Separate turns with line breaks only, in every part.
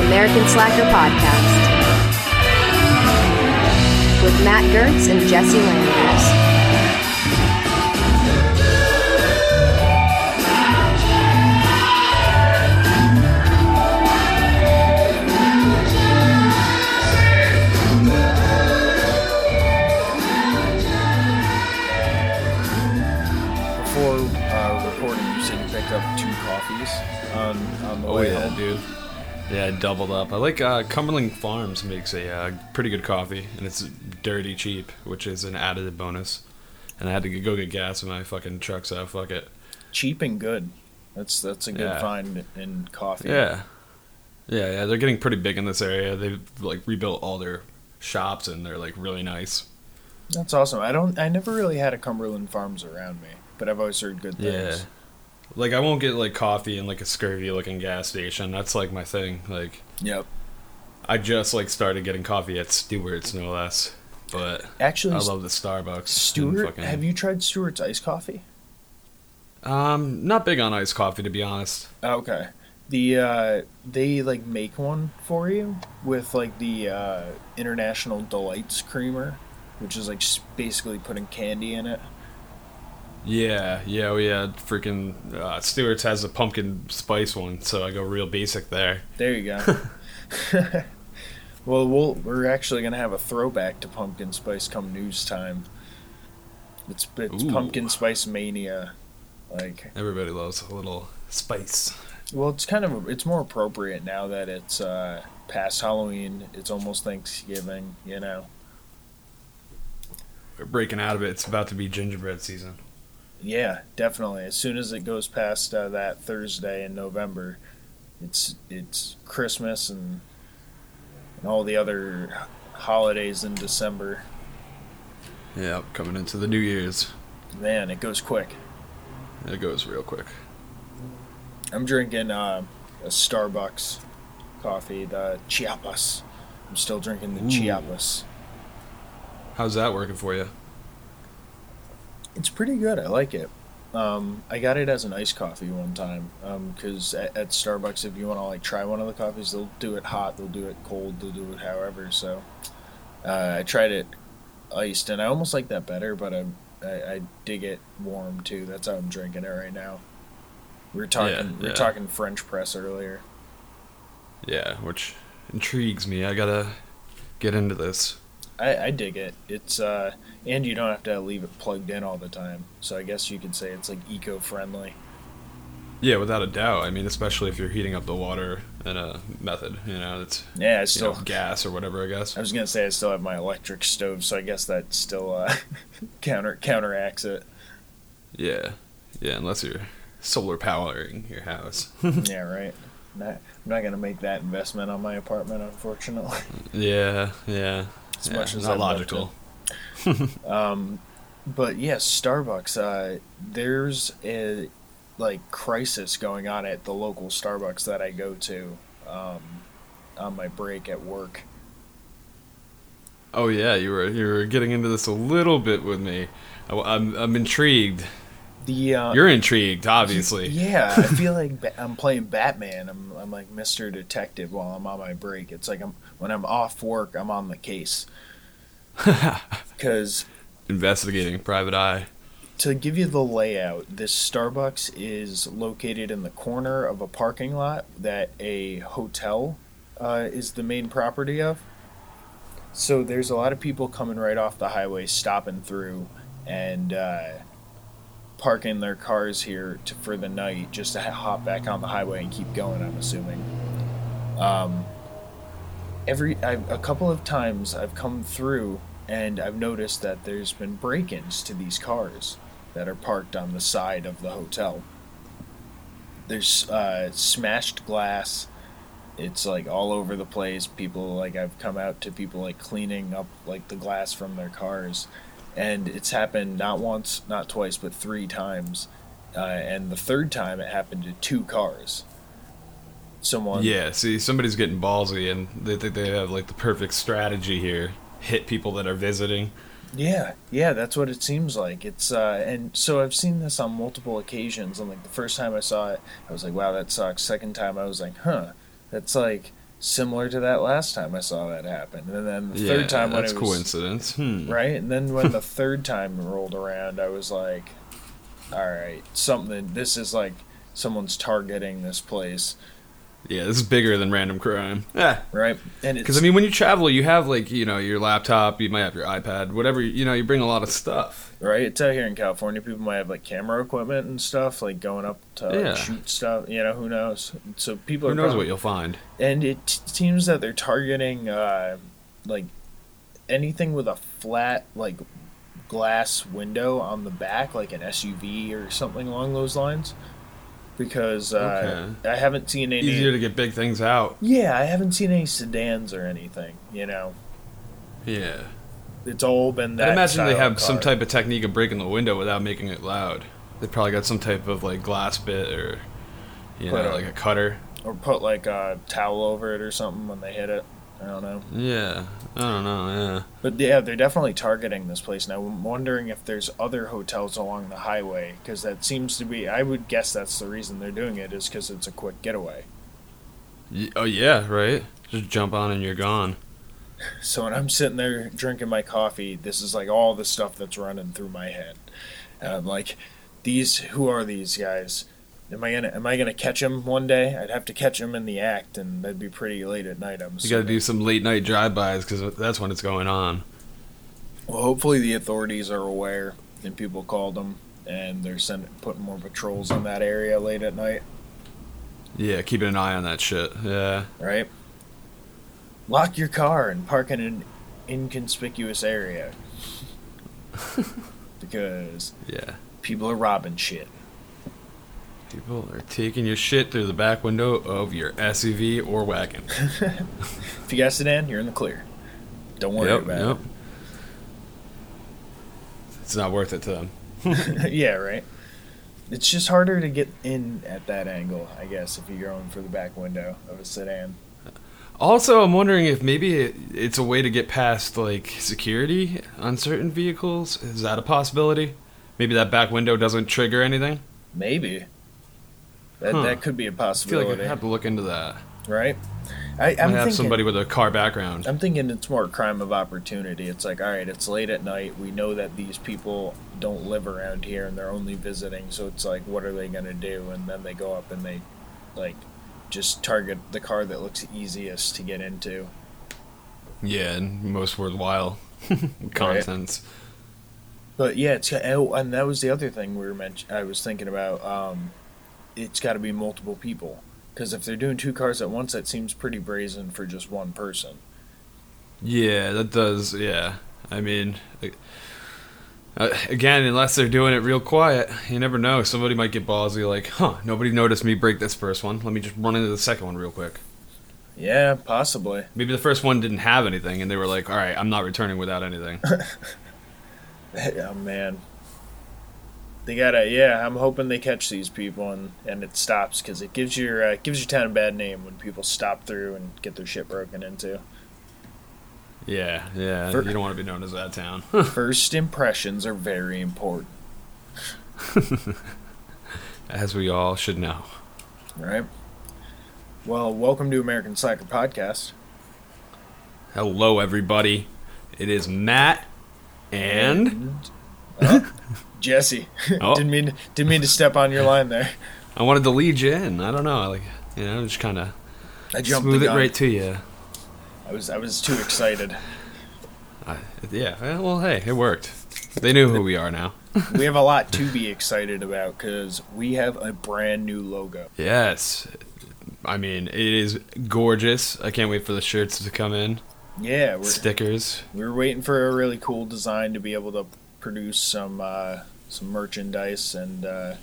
listening to American Slacker Podcast with Matt Gertz and Jesse Landers.
Before uh, recording, you said you picked up two coffees on, on the
Oh
way
yeah,
home.
dude. Yeah, doubled up. I like uh, Cumberland Farms makes a uh, pretty good coffee, and it's dirty cheap, which is an added bonus. And I had to go get gas in my fucking truck, so fuck it.
Cheap and good. That's that's a good
Yeah.
find in coffee.
Yeah, yeah, yeah. They're getting pretty big in this area. They've like rebuilt all their shops, and they're like really nice.
That's awesome. I don't. I never really had a Cumberland Farms around me, but I've always heard good things. Yeah.
Like I won't get like coffee in like a scurvy looking gas station. That's like my thing. Like
Yep.
I just like started getting coffee at Stewart's, no less. But
Actually,
I love the Starbucks.
Stewart,
fucking-
have you tried Stewart's iced coffee?
Um, not big on iced coffee to be honest.
Okay. The uh, they like make one for you with like the uh, International Delights creamer, which is like basically putting candy in it.
Yeah, yeah, oh yeah. Freaking uh, Stewart's has a pumpkin spice one, so I go real basic there.
There you go. well, we'll we're actually gonna have a throwback to pumpkin spice come news time. It's it's
Ooh.
pumpkin spice mania. Like,
Everybody loves a little spice.
well, it's kind of it's more appropriate now that it's uh, past Halloween. It's almost Thanksgiving. You know.
We're breaking out of it. It's about to be gingerbread season.
Yeah, definitely. As soon as it goes past uh, that Thursday in November, it's it's Christmas and, and all the other holidays in December.
Yeah, coming into the New Year's.
Man, it goes quick.
It goes real quick.
I'm drinking uh, a Starbucks coffee, the Chiapas. I'm still drinking the
Ooh.
Chiapas.
How's that working for you?
It's pretty good. I like it. Um, I got it as an iced coffee one time because at, at Starbucks, if you want to like try one of the coffees, they'll do it hot, they'll do it cold, they'll do it however. So uh, I tried it iced, and I almost like that better, but I, I I dig it warm too. That's how I'm drinking it right now. We were talking
Yeah,
we were
yeah.
talking French press earlier.
Yeah, which intrigues me. I gotta get into this.
I, I dig it. It's uh, and you don't have to leave it plugged in all the time. So I guess you could say it's like eco-friendly.
Yeah, without a doubt. I mean, especially if you're heating up the water in a method, you know, it's
Yeah, I
you
still.
know, gas or whatever. I guess.
I was gonna say I still have my electric stove, so I guess that still uh, counter counteracts it.
Yeah, yeah. Unless you're solar powering your house.
yeah, right. Not, I'm not gonna make that investment on my apartment, unfortunately.
yeah, yeah.
As
yeah,
much as
not
love
logical.
Um, but yes, Starbucks. Uh, there's a like crisis going on at the local Starbucks that I go to um, on my break at work.
Oh yeah, you were you were getting into this a little bit with me. I, am I'm intrigued.
The uh,
You're intrigued, obviously.
Yeah, I feel like I'm playing Batman. I'm I'm like Mr. Detective while I'm on my break. It's like I'm when I'm off work, I'm on the case. Because
Investigating private eye.
to give you the layout, this Starbucks is located in the corner of a parking lot that a hotel uh, is the main property of. So there's a lot of people coming right off the highway, stopping through, and uh, parking their cars here to, for the night just to hop back on the highway and keep going. I'm assuming. Um, every I've, a couple of times I've come through and I've noticed that there's been break-ins to these cars that are parked on the side of the hotel. There's uh, smashed glass. It's like all over the place. People like I've come out to people like cleaning up like the glass from their cars, and it's happened not once, not twice, but three times. Uh, and the third time it happened to two cars. Someone
Yeah, see, somebody's getting ballsy, and they think they have like the perfect strategy here. Hit people that are visiting.
Yeah, yeah, that's what it seems like. It's uh, and so I've seen this on multiple occasions. And like the first time I saw it, I was like, "Wow, that sucks." Second time, I was like, "Huh, That's like similar to that last time I saw that happen. And then the
yeah,
third time when
that's
it was
coincidence. Hmm.
right, and then when the third time rolled around, I was like, "All right, something. This is like someone's targeting this place,
Yeah, this is bigger than random crime. Yeah.
right?" And
Because I mean, when you travel, you have like you know your laptop, you might have your iPad, whatever. You know, you bring a lot of stuff.
right. It's out here in California. People might have like camera equipment and stuff, like going up to like,
Yeah.
shoot stuff. You know, who knows? So people
Who
are
knows
probably-
what you'll find?
and it t- seems that they're targeting uh, like anything with a flat like glass window on the back like an suv or something along those lines because uh, i haven't seen any
Easier to get big things out.
yeah i haven't seen any sedans or anything you know
Yeah.
it's all been that
I imagine they have some type of technique of breaking the window without making it loud. They probably got some type of like glass bit or you
Put
know
a-
like a cutter.
or put like a towel over it or something when they hit it i don't know
Yeah. I don't know. Yeah.
But yeah, they're definitely targeting this place. Now I'm wondering if there's other hotels along the highway because that seems to be. I would guess that's the reason they're doing it is because it's a quick getaway.
Y- Oh yeah, right. Just jump on and you're gone.
So when I'm sitting there drinking my coffee, this is like all the stuff that's running through my head, and I'm like, "These who are these guys? Am I gonna am I gonna catch him one day? I'd have to catch him in the act, and that'd be pretty late at night. I'm
You got to do some late night drive-bys because that's when it's going on.
Well, hopefully the authorities are aware and people called them, and they're sending putting more patrols in that area late at night.
Yeah, keeping an eye on that shit. Yeah.
right? Lock your car and park in an inconspicuous area. because
Yeah.
people are robbing shit.
People are taking your shit through the back window of your SUV or wagon.
If you got a sedan, you're in the clear. Don't worry
yep,
about
yep. It's not worth it to them.
yeah, right. It's just harder to get in at that angle, I guess, if you're going for the back window of a sedan.
Also, I'm wondering if maybe it, it's a way to get past like security on certain vehicles. Is that a possibility? Maybe that back window doesn't trigger anything.
Maybe. That,
Huh.
that could be a
I feel like
possibility,
I have to look into that.
right? I,
I
I'm
have
thinking,
somebody with a car background.
I'm thinking it's more a crime of opportunity. It's like, all right, it's late at night. We know that these people don't live around here and they're only visiting. So it's like, what are they going to do? And then they go up and they, like, just target the car that looks easiest to get into.
Yeah, and most worthwhile contents.
But yeah, it's oh, and that was the other thing we were mention- I was thinking about. Um, it's got to be multiple people because if they're doing two cars at once, that seems pretty brazen for just one person.
Yeah, that does. Yeah, I mean, uh, again, unless they're doing it real quiet, you never know. Somebody might get ballsy, like, "Huh, nobody noticed me break this first one. Let me just run into the second one real quick."
Yeah, possibly.
Maybe the first one didn't have anything, and they were like, "All right, I'm not returning without anything."
oh man they gotta yeah i'm hoping they catch these people and and it stops because it gives your uh, gives your town a bad name when people stop through and get their shit broken into
yeah, yeah.
For-
you don't want to be known as that town.
first impressions are very important
As we all should know.
right well welcome to american slacker podcast
Hello, everybody. It is Matt and
jesse
Oh.
didn't mean didn't mean to step on your line there
I wanted to lead you in. I don't know, I like you know, just kind of
i jumped
smooth it right to you.
i was i was too excited
I, yeah, eh, well, hey, it worked. They knew who we are now.
we have a lot to be excited about because we have a brand new logo
Yes. I mean, it is gorgeous. I can't wait for the shirts to come in.
yeah we're
Stickers.
We're waiting for a really cool design to be able to produce some uh, some merchandise, and uh,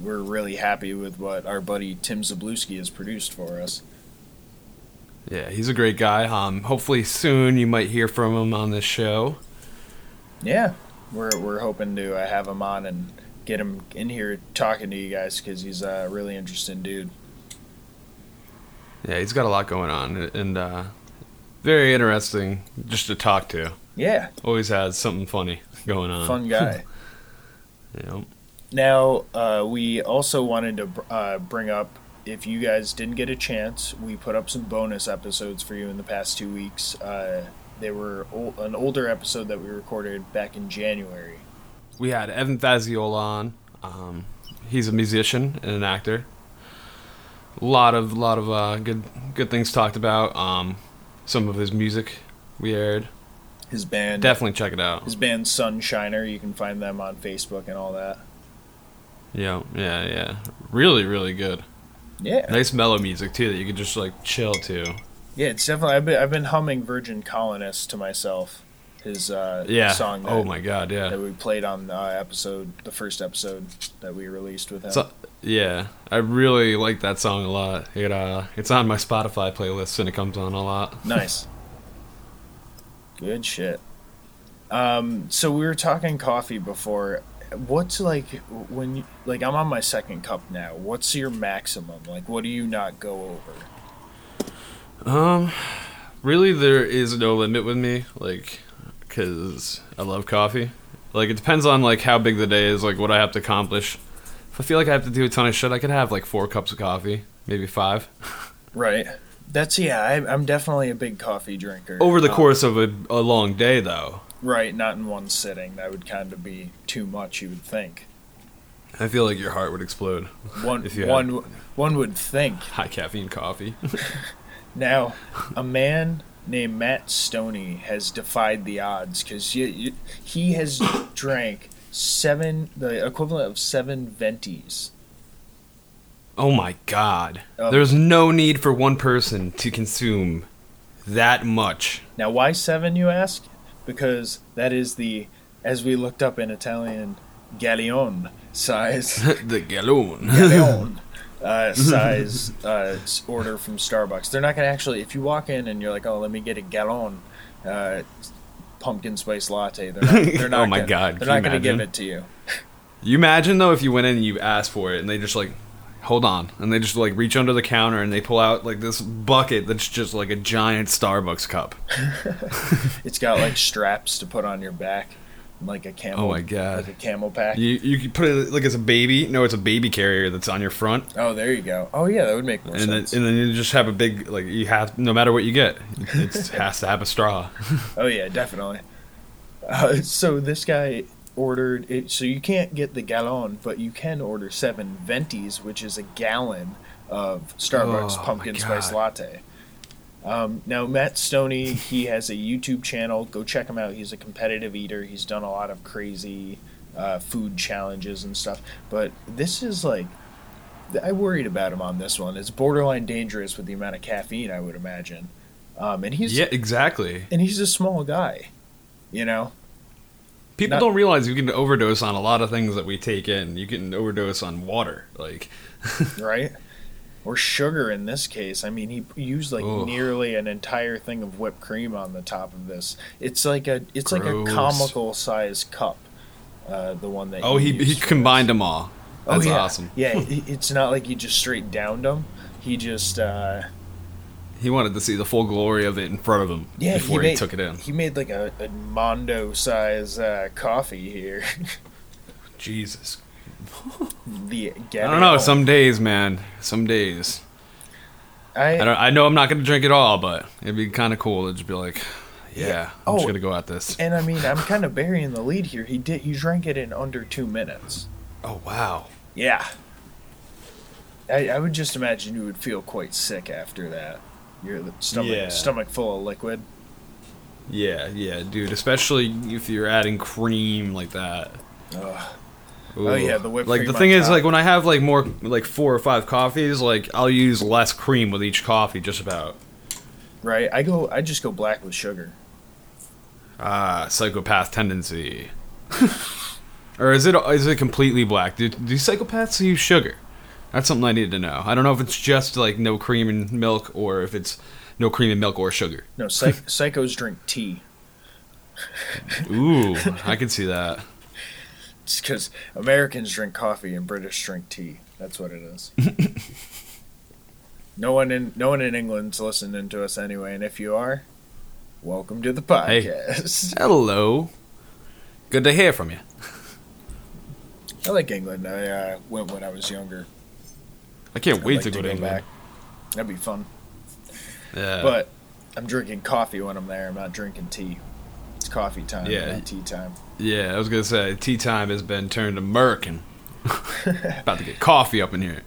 we're really happy with what our buddy Tim Zabluski has produced for us.
Yeah, he's a great guy. Um, hopefully soon you might hear from him on this show.
Yeah, we're we're hoping to uh, have him on and get him in here talking to you guys because he's a really interesting dude.
Yeah, he's got a lot going on and uh, very interesting just to talk to.
Yeah,
Always has something funny going on.
fun guy.
Know.
Now, uh, we also wanted to uh, bring up if you guys didn't get a chance, we put up some bonus episodes for you in the past two weeks. Uh, they were an older episode that we recorded back in January.
We had Evan Faziola on. Um, he's a musician and an actor. A lot of lot of uh, good good things talked about. Um, some of his music we aired.
His band,
Definitely check it out.
his band Sunshiner. You can find them on Facebook and all that.
Yeah, yeah, yeah. Really, really good.
Yeah,
Nice mellow music too that you can just like chill to.
yeah, it's definitely. I've been, I've been humming Virgin Colonist to myself. His uh,
Yeah.
song. That,
oh my god, yeah.
That we played on uh, episode, the first episode that we released with him.
So, yeah, I really like that song a lot. It uh, it's on my Spotify playlist and it comes on a lot.
Nice. Good shit. Um, so we were talking coffee before. What's like when you like I'm on my second cup now. What's your maximum? Like what do you not go over?
Um, really, there is no limit with me, like, cause I love coffee. Like, it depends on like how big the day is, like what I have to accomplish. If I feel like I have to do a ton of shit, I could have like four cups of coffee, maybe five,
Right. That's yeah. I, I'm definitely a big coffee drinker.
over the
Um,
course of a, a long day, though.
right, not in one sitting. That would kind of be too much. You would think.
I feel like your heart would explode.
One
If you had-
one one would think.
High caffeine coffee.
Now, a man named Matt Stonie has defied the odds because he has drank seven, the equivalent of seven ventis.
Oh my god.
Um,
There's no need for one person to consume that much.
Now, why seven, you ask? Because that is the, as we looked up in Italian, galleon size,
the gallon.
galleon uh, size uh, order from Starbucks. They're not going to actually, if you walk in and you're like, oh, let me get a gallon uh, pumpkin spice latte, they're not, they're not
Oh my
gonna-
God,
they're
can
not going to give it to you.
You imagine though if you went in and you asked for it and they just like hold on and they just like reach under the counter and they pull out like this bucket that's just like a giant Starbucks cup.
It's got like straps to put on your back, like a camel.
Oh my God.
Like a camel pack.
You you could put it like as a baby. No, it's a baby carrier that's on your front.
Oh, there you go. Oh yeah, that would make more
And then,
sense.
and then you just have a big like you have no matter what you get, it has to have a straw.
Oh yeah, definitely. Uh, so this guy ordered it. So you can't get the gallon, but you can order seven ventis, which is a gallon of Starbucks
Oh,
pumpkin spice latte. Um, now Matt Stonie, he has a YouTube channel. Go check him out. He's a competitive eater. He's done a lot of crazy uh, food challenges and stuff. But this is like, I worried about him on this one. It's borderline dangerous with the amount of caffeine, I would imagine. Um, and he's
yeah, exactly.
and he's a small guy, you know.
People
Not-
don't realize you can overdose on a lot of things that we take in. You can overdose on water, like
right? Or sugar in this case. I mean, he used like
Ugh.
nearly an entire thing of whipped cream on the top of this. It's like a it's like a comical size cup. Uh, the one that
oh, he
used
he combined them all.
Oh,
That's
yeah.
awesome.
yeah, it's not like he just straight downed them. He just uh,
He wanted to see the full glory of it in front of him
yeah
before
he,
he, took it in.
He made like a, a mondo size uh, coffee here.
Jesus.
the
I don't know. Some days, man. Some days.
I,
I don't. I know I'm not gonna drink it all, but it'd be kind of cool to just be like, yeah, I'm
Oh.
just gonna go at this.
And I mean, I'm kind of burying the lead here. He did. He drank it in under two minutes.
Oh wow.
Yeah. I, I would just imagine you would feel quite sick after that. Your stomach
Yeah.
stomach full of liquid.
Yeah, yeah, dude. Especially if you're adding cream like that.
Ugh.
Ooh.
Oh, yeah, the whipped
Like
cream
the thing is,
top.
like when I have like more, like four or five coffees, like I'll use less cream with each coffee, just about.
Right. I go. I just go black with sugar.
Ah, psychopath tendency. or is it is it completely black? Do, do psychopaths use sugar? That's something I need to know. I don't know if it's just like no cream and milk, or if it's no cream and milk or sugar.
No, psych- psychos drink tea.
Ooh, I can see that.
It's because Americans drink coffee and British drink tea. That's what it is. no one in no one in England's listening to us anyway, and if you are, welcome to the
Hey.
podcast.
Hello. Good to hear from you.
I like England. I uh, went when I was younger.
I can't
I'd
wait
like
to go to England.
back. That'd be fun.
Yeah.
But I'm drinking coffee when I'm there. I'm not drinking tea. It's coffee time,
Yeah.
not tea time.
yeah, I was gonna say tea time has been turned American. About to get coffee up in here.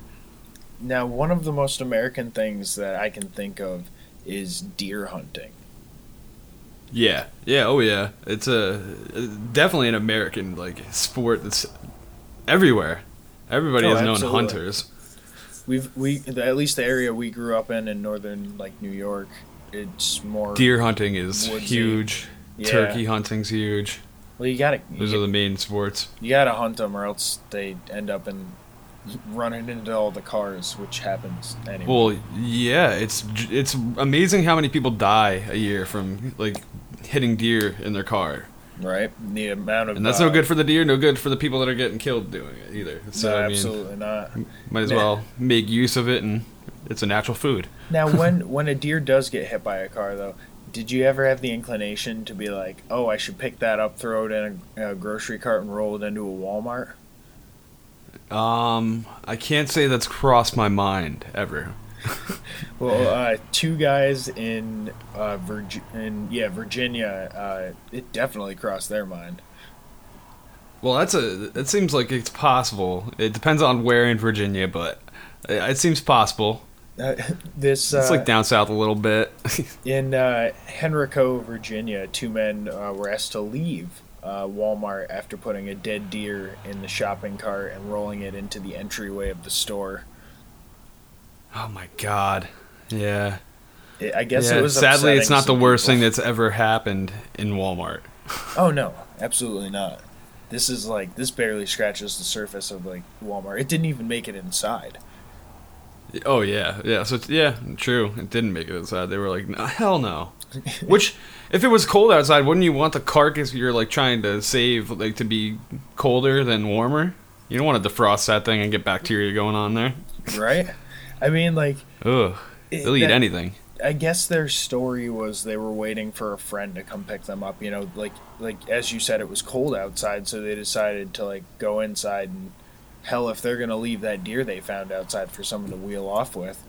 Now, one of the most American things that I can think of is deer hunting.
Yeah, yeah, oh yeah. It's a uh, definitely an American like sport that's everywhere. Everybody
Oh,
has known
absolutely.
hunters.
We've we at least the area we grew up in in northern like New York. It's more
Deer hunting is
Woodsy.
huge.
Yeah.
Turkey hunting's huge.
Well, you gotta
Those
you,
are the main sports.
you gotta hunt them, or else they end up in running into all the cars, which happens anyway.
Well, yeah, it's it's amazing how many people die a year from like hitting deer in their car.
Right? The amount of
And that's
uh,
no good for the deer, no good for the people that are getting killed doing it either. So
no,
I mean,
absolutely not.
might as
Nah.
well make use of it and it's a natural food.
Now, when when a deer does get hit by a car, though, did you ever have the inclination to be like, "Oh, I should pick that up, throw it in a, a grocery cart, and roll it into a Walmart"?
Um, I can't say that's crossed my mind ever.
Well, uh, two guys in uh, Virgi- in yeah Virginia, uh, it definitely crossed their mind.
Well, that's a. It seems like it's possible. It depends on where in Virginia, but it it seems possible.
Uh, this uh,
It's like down south a little bit.
in uh, Henrico, Virginia, two men uh, were asked to leave uh, Walmart after putting a dead deer in the shopping cart and rolling it into the entryway of the store.
Oh my god. Yeah.
It, I guess
yeah.
it was.
Sadly, it's not the worst
people.
thing that's ever happened in Walmart.
Oh no, absolutely not. This is like this barely scratches the surface of like Walmart. It didn't even make it inside.
Oh yeah, yeah. So yeah, true. It didn't make it inside. They were like, no, hell no. Which, if it was cold outside, wouldn't you want the carcass you're like trying to save like to be colder than warmer? You don't want to defrost that thing and get bacteria going on there.
Right? I mean, like
Ugh, they'll eat anything.
I guess their story was they were waiting for a friend to come pick them up. You know, like like as you said, it was cold outside, so they decided to like go inside and hell, if they're gonna leave that deer they found outside for someone to wheel off with,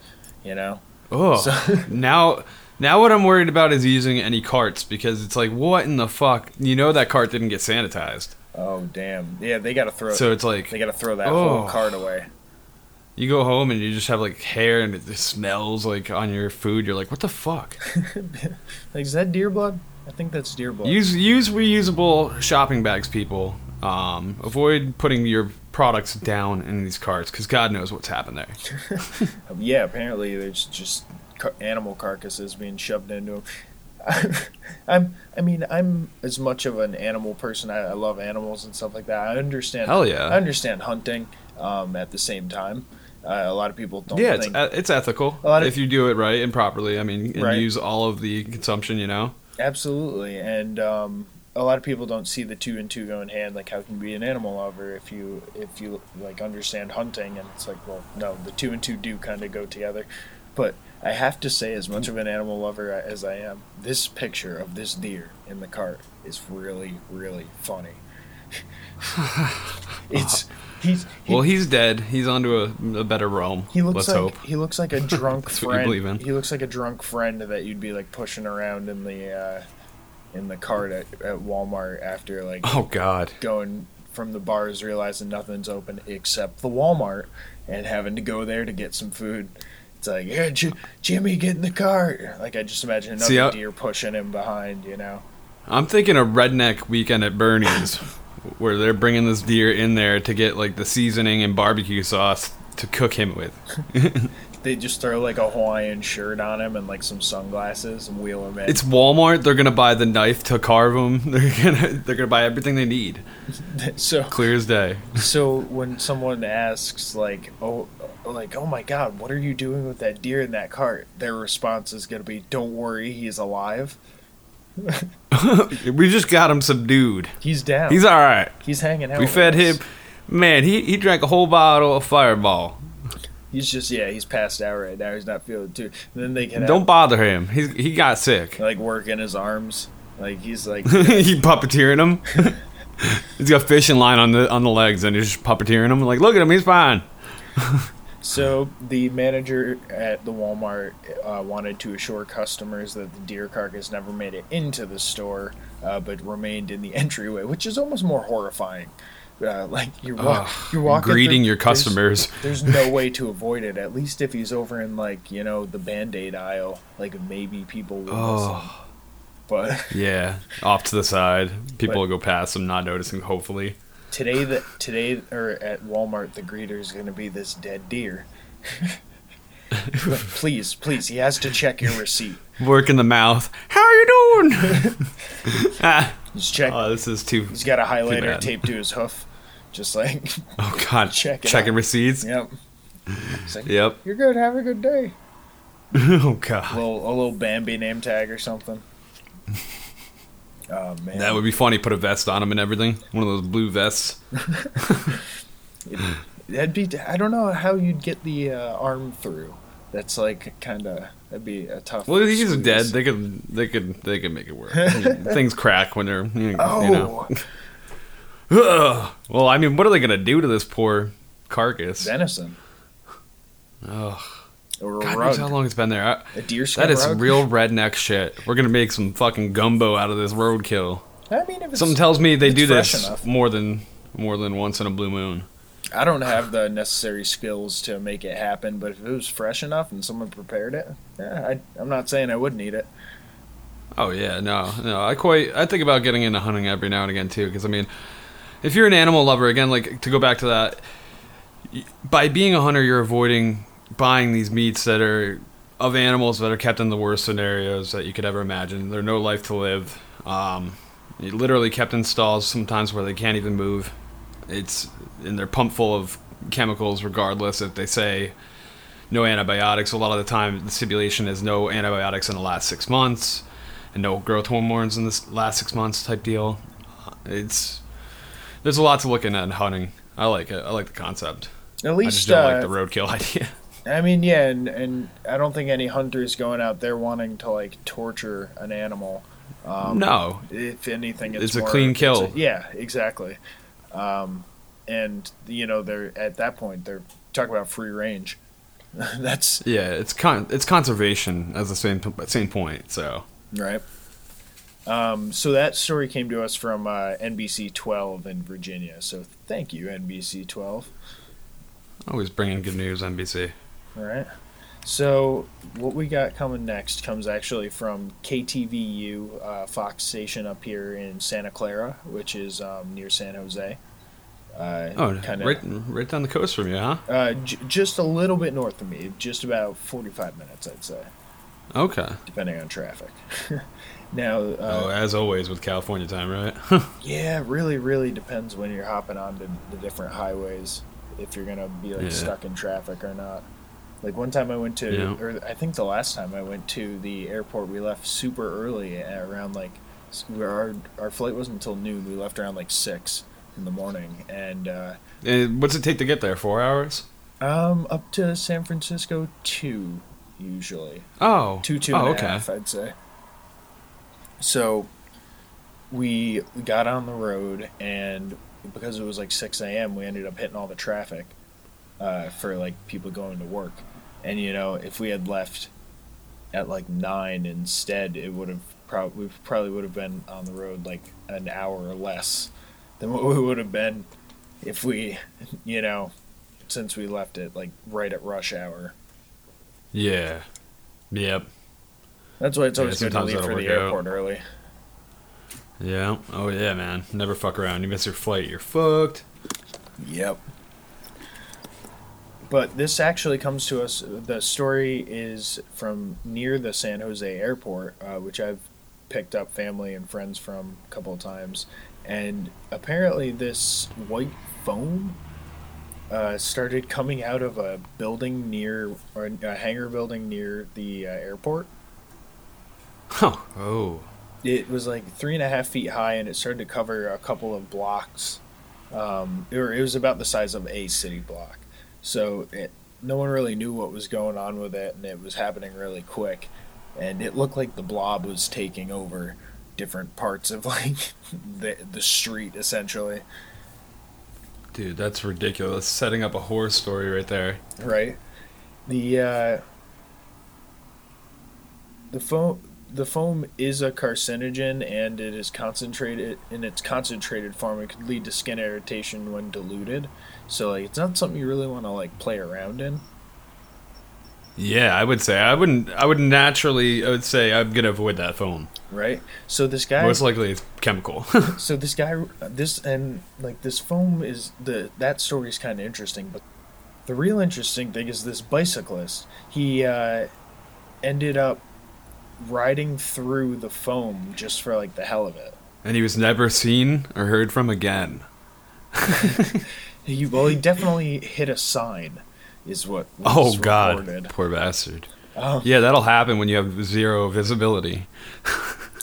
you know.
Oh,
So-
now, now what I'm worried about is using any carts because it's like, what in the fuck? You know that cart didn't get sanitized,
Oh damn! Yeah, they gotta throw.
It so it's like
they gotta throw that
Oh.
whole cart away.
You go home and you just have like hair and it smells like on your food. You're like, what the fuck?
Like, is that deer blood? I think that's deer blood.
Use use reusable shopping bags, people. Um, avoid putting your products down in these carts because God knows what's happened there.
Yeah, apparently there's just car- animal carcasses being shoved into them. I'm, I mean, I'm as much of an animal person. I, I love animals and stuff like that. I understand.
Hell yeah.
I understand hunting. Um, at the same time, uh, a lot of people don't
yeah, it's
think
uh, it's ethical
A lot of-
if you do it right and properly. I mean, and
Right.
use all of the consumption. You know.
absolutely, and um, a lot of people don't see the two and two go in hand. Like, how can you be an animal lover if you if you like understand hunting? And it's like, well, no, the two and two do kind of go together. But I have to say, as much of an animal lover as I am, this picture of this deer in the cart is really, really funny. it's he's he,
Well, he's dead. He's onto a, a better realm.
he looks
Let's
like
hope.
he looks like a drunk
That's what you
friend. He looks like a drunk friend that you'd be like pushing around in the uh, in the cart at, at Walmart after like
Oh God.
going from the bars, realizing nothing's open except the Walmart, and having to go there to get some food. It's like, yeah, J- Jimmy, get in the cart. Like I just imagine another
See, I-
deer pushing him behind. You know,
I'm thinking a redneck weekend at Bernie's, where they're bringing this deer in there to get like the seasoning and barbecue sauce to cook him with.
they just throw like a Hawaiian shirt on him and like some sunglasses and wheel him in.
It's Walmart. They're gonna buy the knife to carve him. They're gonna they're gonna buy everything they need.
so
Clear as day.
So when someone asks like, "Oh, like, oh my God, what are you doing with that deer in that cart?" Their response is gonna be, "Don't worry, he's alive.
we just got him subdued.
He's down.
He's all right.
He's hanging out.
We fed
us.
him. Man, he he drank a whole bottle of Fireball.
He's just yeah, he's passed out right now. He's not feeling too. And then they can
Don't bother him. He he got sick.
like working his arms. Like he's like
he puppeteering him. he's got fishing line on the on the legs and he's just puppeteering him. Like, look at him, he's fine.
So the manager at the Walmart uh, wanted to assure customers that the deer carcass never made it into the store, uh, but remained in the entryway, which is almost more horrifying. Uh, like you're wa-
Ugh,
you're walking
greeting
through-
your customers.
There's, no way to avoid it. At least if he's over in like you know the band aid aisle, like maybe people will him.
Oh,
But
yeah, off to the side. People
But-
will go past them, not noticing. Hopefully,
today, the today or at Walmart, the greeter is going to be this dead deer. Please, please, he has to check your receipt.
work in the mouth. How are you doing? ah,
Just check.
oh, this is too.
He's got a highlighter taped to his hoof, just like,
Oh God,
Check
checking
out.
receipts.
yep. Like,
Yep.
You're good. Have a good day.
oh
A
God,
little, a little Bambi name tag or something. Oh man,
that would be funny. Put a vest on him and everything. One of those blue vests.
That'd be. I don't know how you'd get the uh, arm through. That's like kind of. That'd be a tough.
Well, he's
squeeze.
dead. They could, they could, they could make it work. I mean, things crack when they're, you know. you know.
Oh.
Well, I mean, what are they gonna do to this poor carcass?
venison
Ugh.
Or a
God knows how long it's been there. I,
A deer skin
that is
rug?
real redneck shit. We're gonna make some fucking gumbo out of this roadkill.
I mean, if it's,
Something tells me they do this
enough.
more than more than once in a blue moon.
I don't have the necessary skills to make it happen, but if it was fresh enough and someone prepared it, yeah, I, I'm not saying I wouldn't eat it.
Oh yeah, no, no. I quite. I think about getting into hunting every now and again too, because I mean, if you're an animal lover, again, like to go back to that, by being a hunter, you're avoiding buying these meats that are of animals that are kept in the worst scenarios that you could ever imagine. They're no life to live. Um, literally kept in stalls sometimes where they can't even move. It's and they're pumped full of chemicals, regardless if they say no antibiotics. A lot of the time, the stipulation is no antibiotics in the last six months, and no growth hormones in the last six months type deal. It's there's a lot to look at in hunting. I like it. I like the concept.
At least I
just don't
uh,
like the roadkill idea.
I mean, yeah, and, and I don't think any hunter is going out there wanting to like torture an animal. Um,
no,
If anything, it's,
It's a clean kill.
yeah, exactly. Um, and you know, they're at that point they're talking about free range. That's
yeah, it's con it's conservation as the same same point. So
right. Um, so that story came to us from uh, NBC 12 in Virginia. So thank you, NBC 12.
always bringing good news, NBC.
All right. So what we got coming next comes actually from KTVU, uh, Fox station up here in Santa Clara, which is um, near San Jose. Uh,
Oh,
kinda-
right, right down the coast from you, huh?
Uh, j- just a little bit north of me, just about 45 minutes, I'd say,
Okay.
depending on traffic. now,
oh,
uh,
as always with California time, right?
yeah, really, really depends when you're hopping onto the different highways, if you're gonna be like
Yeah.
stuck in traffic or not. Like one time I went to,
Yeah.
or I think the last time I went to the airport, we left super early at around like, our our flight wasn't until noon. We left around like six in the morning, and uh,
and what's it take to get there? Four hours?
um, up to San Francisco two usually.
Oh,
two two
oh,
and a
okay.
half, I'd say. So we we got on the road, and because it was like six a.m., we ended up hitting all the traffic uh, for like people going to work. And you know, if we had left at like nine instead, it would have probably we probably would have been on the road like an hour or less than what we would have been if we, you know, since we left it like right at rush hour.
Yeah. Yep.
That's why it's
Yeah,
always good to leave for the
work out.
airport early.
Yeah. Oh yeah, man. Never fuck around. You miss your flight, you're fucked.
Yep. But this actually comes to us. The story is from near the San Jose airport, uh, which I've picked up family and friends from a couple of times. And apparently, this white foam uh, started coming out of a building near, or a hangar building near the uh, airport.
Huh. Oh.
It was like three and a half feet high, and it started to cover a couple of blocks. Um, it was about the size of a city block. So it, no one really knew what was going on with it, and it was happening really quick. And it looked like the blob was taking over different parts of like the the street essentially.
Dude, that's ridiculous. Setting up a horror story right there.
right? The uh, the foam the foam is a carcinogen and it is concentrated in its concentrated form. It could lead to skin irritation when diluted. So like it's not something you really want to like play around in.
Yeah, I would say I wouldn't. I would naturally. I would say I'm gonna avoid that foam.
Right. So this guy
Most likely, it's chemical.
so this guy this and like this foam is the that story is kind of interesting but the real interesting thing is this bicyclist he uh ended up riding through the foam just for like the hell of it
and he was never seen or heard from again.
he well he definitely hit a sign is what
Oh God, poor bastard.
Um,
Yeah, that'll happen when you have zero visibility.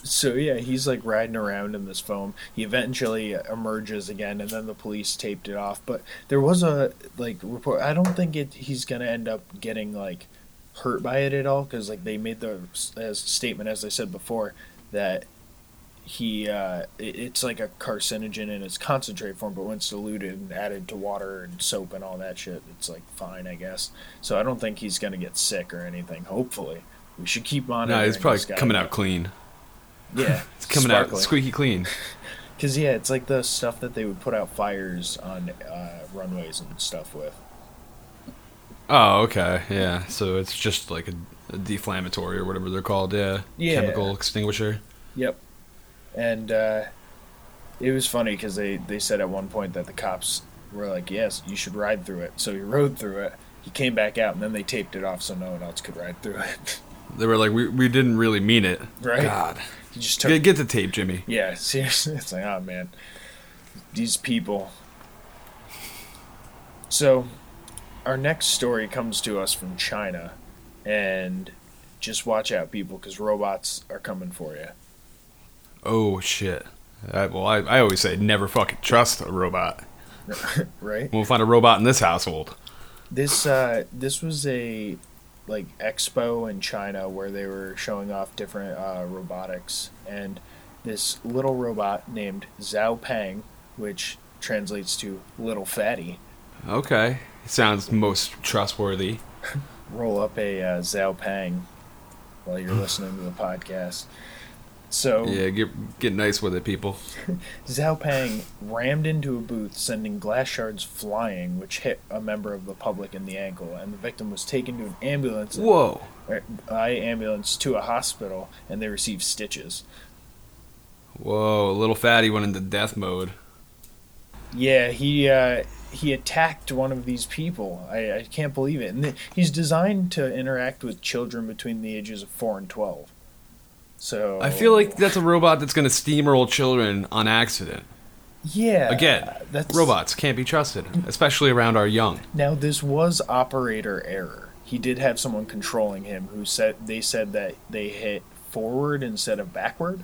So yeah, he's like riding around in this foam. He eventually emerges again, and then the police taped it off. But there was a like report. I don't think it. He's gonna end up getting like hurt by it at all because like they made the as statement as I said before that he uh, it's like a carcinogen in its concentrate form, but when it's diluted and added to water and soap and all that shit, it's like fine, I guess. So I don't think he's gonna get sick or anything. Hopefully, we should keep on.
No, he's probably coming out clean.
Yeah,
It's coming out squeaky clean.
Because yeah, it's like the stuff that they would put out fires on uh, runways and stuff with.
Oh, okay, yeah. So it's just like a, a deflammatory or whatever they're called. Yeah,
Yeah.
chemical extinguisher.
Yep. And uh, it was funny because they they said at one point that the cops were like, "Yes, you should ride through it." So he rode through it. He came back out, and then they taped it off so no one else could ride through it.
They were like, we, we didn't really mean it.
Right.
God.
he just took.
Get, get the tape, Jimmy.
Yeah, seriously, it's like, oh man, these people. So, our next story comes to us from China, and just watch out, people, because robots are coming for you.
Oh, shit. Uh, well, I, I always say never fucking trust a robot.
Right?
We'll find a robot in this household.
This uh, this was a like expo in China where they were showing off different uh, robotics, and this little robot named Xiao Pang, which translates to little fatty.
Okay. Sounds most trustworthy.
roll up a uh, Xiao Pang while you're listening to the podcast. So
Yeah, get get nice with it, people.
Xiao Pang rammed into a booth, sending glass shards flying, which hit a member of the public in the ankle, and the victim was taken to an ambulance
Whoa.
by ambulance to a hospital, and they received stitches.
Whoa, a little fatty went into death mode.
Yeah, he uh, he attacked one of these people. I, I can't believe it. And th- he's designed to interact with children between the ages of four and twelve. So
I feel like that's a robot that's gonna steamroll children on accident.
yeah.
Again,
that's
robots can't be trusted, especially around our young.
Now this was operator error. He did have someone controlling him who said they said that they hit forward instead of backward.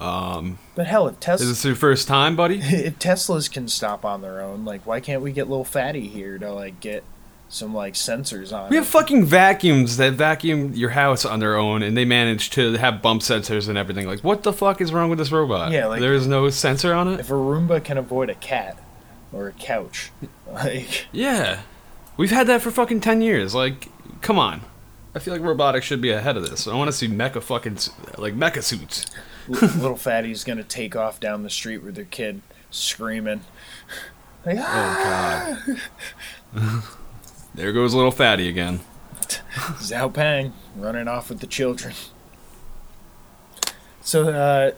Um,
But hell, if
is
Tesla
this your first time, buddy?
if Teslas can stop on their own, like why can't we get little fatty here to like get some like sensors on?
We
it?
have fucking vacuums that vacuum your house on their own, and they manage to have bump sensors and everything. Like, what the fuck is wrong with this robot?
Yeah, like-
there is no sensor on it.
if a Roomba can avoid a cat or a couch, like
Yeah, we've had that for fucking ten years. Like, come on. I feel like robotics should be ahead of this. I want to see mecha fucking like mecha suits.
little fatty's gonna take off down the street with their kid screaming. Like, ah!
Oh god. there goes little fatty again.
Xiao Pang running off with the children. So, uh,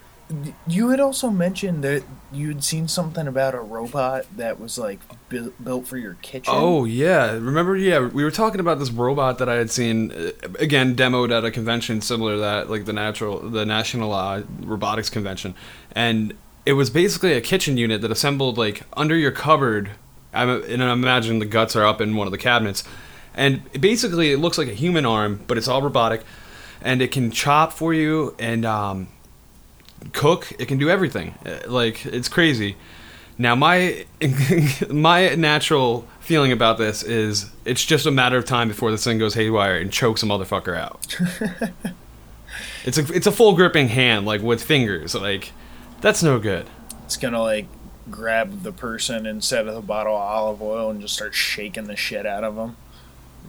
you had also mentioned that you had seen something about a robot that was like bu- built for your kitchen.
Oh yeah, remember? Yeah, we were talking about this robot that I had seen uh, again demoed at a convention similar to that, like the natural, the National uh, Robotics Convention, and it was basically a kitchen unit that assembled like under your cupboard. I'm, and I imagine the guts are up in one of the cabinets, and basically it looks like a human arm, but it's all robotic, and it can chop for you and um, cook. It can do everything. Uh, Like it's crazy. Now my my natural feeling about this is it's just a matter of time before this thing goes haywire and chokes a motherfucker out. it's a it's a full gripping hand like with fingers like that's no good.
It's gonna like grab the person instead of the bottle of olive oil and just start shaking the shit out of them.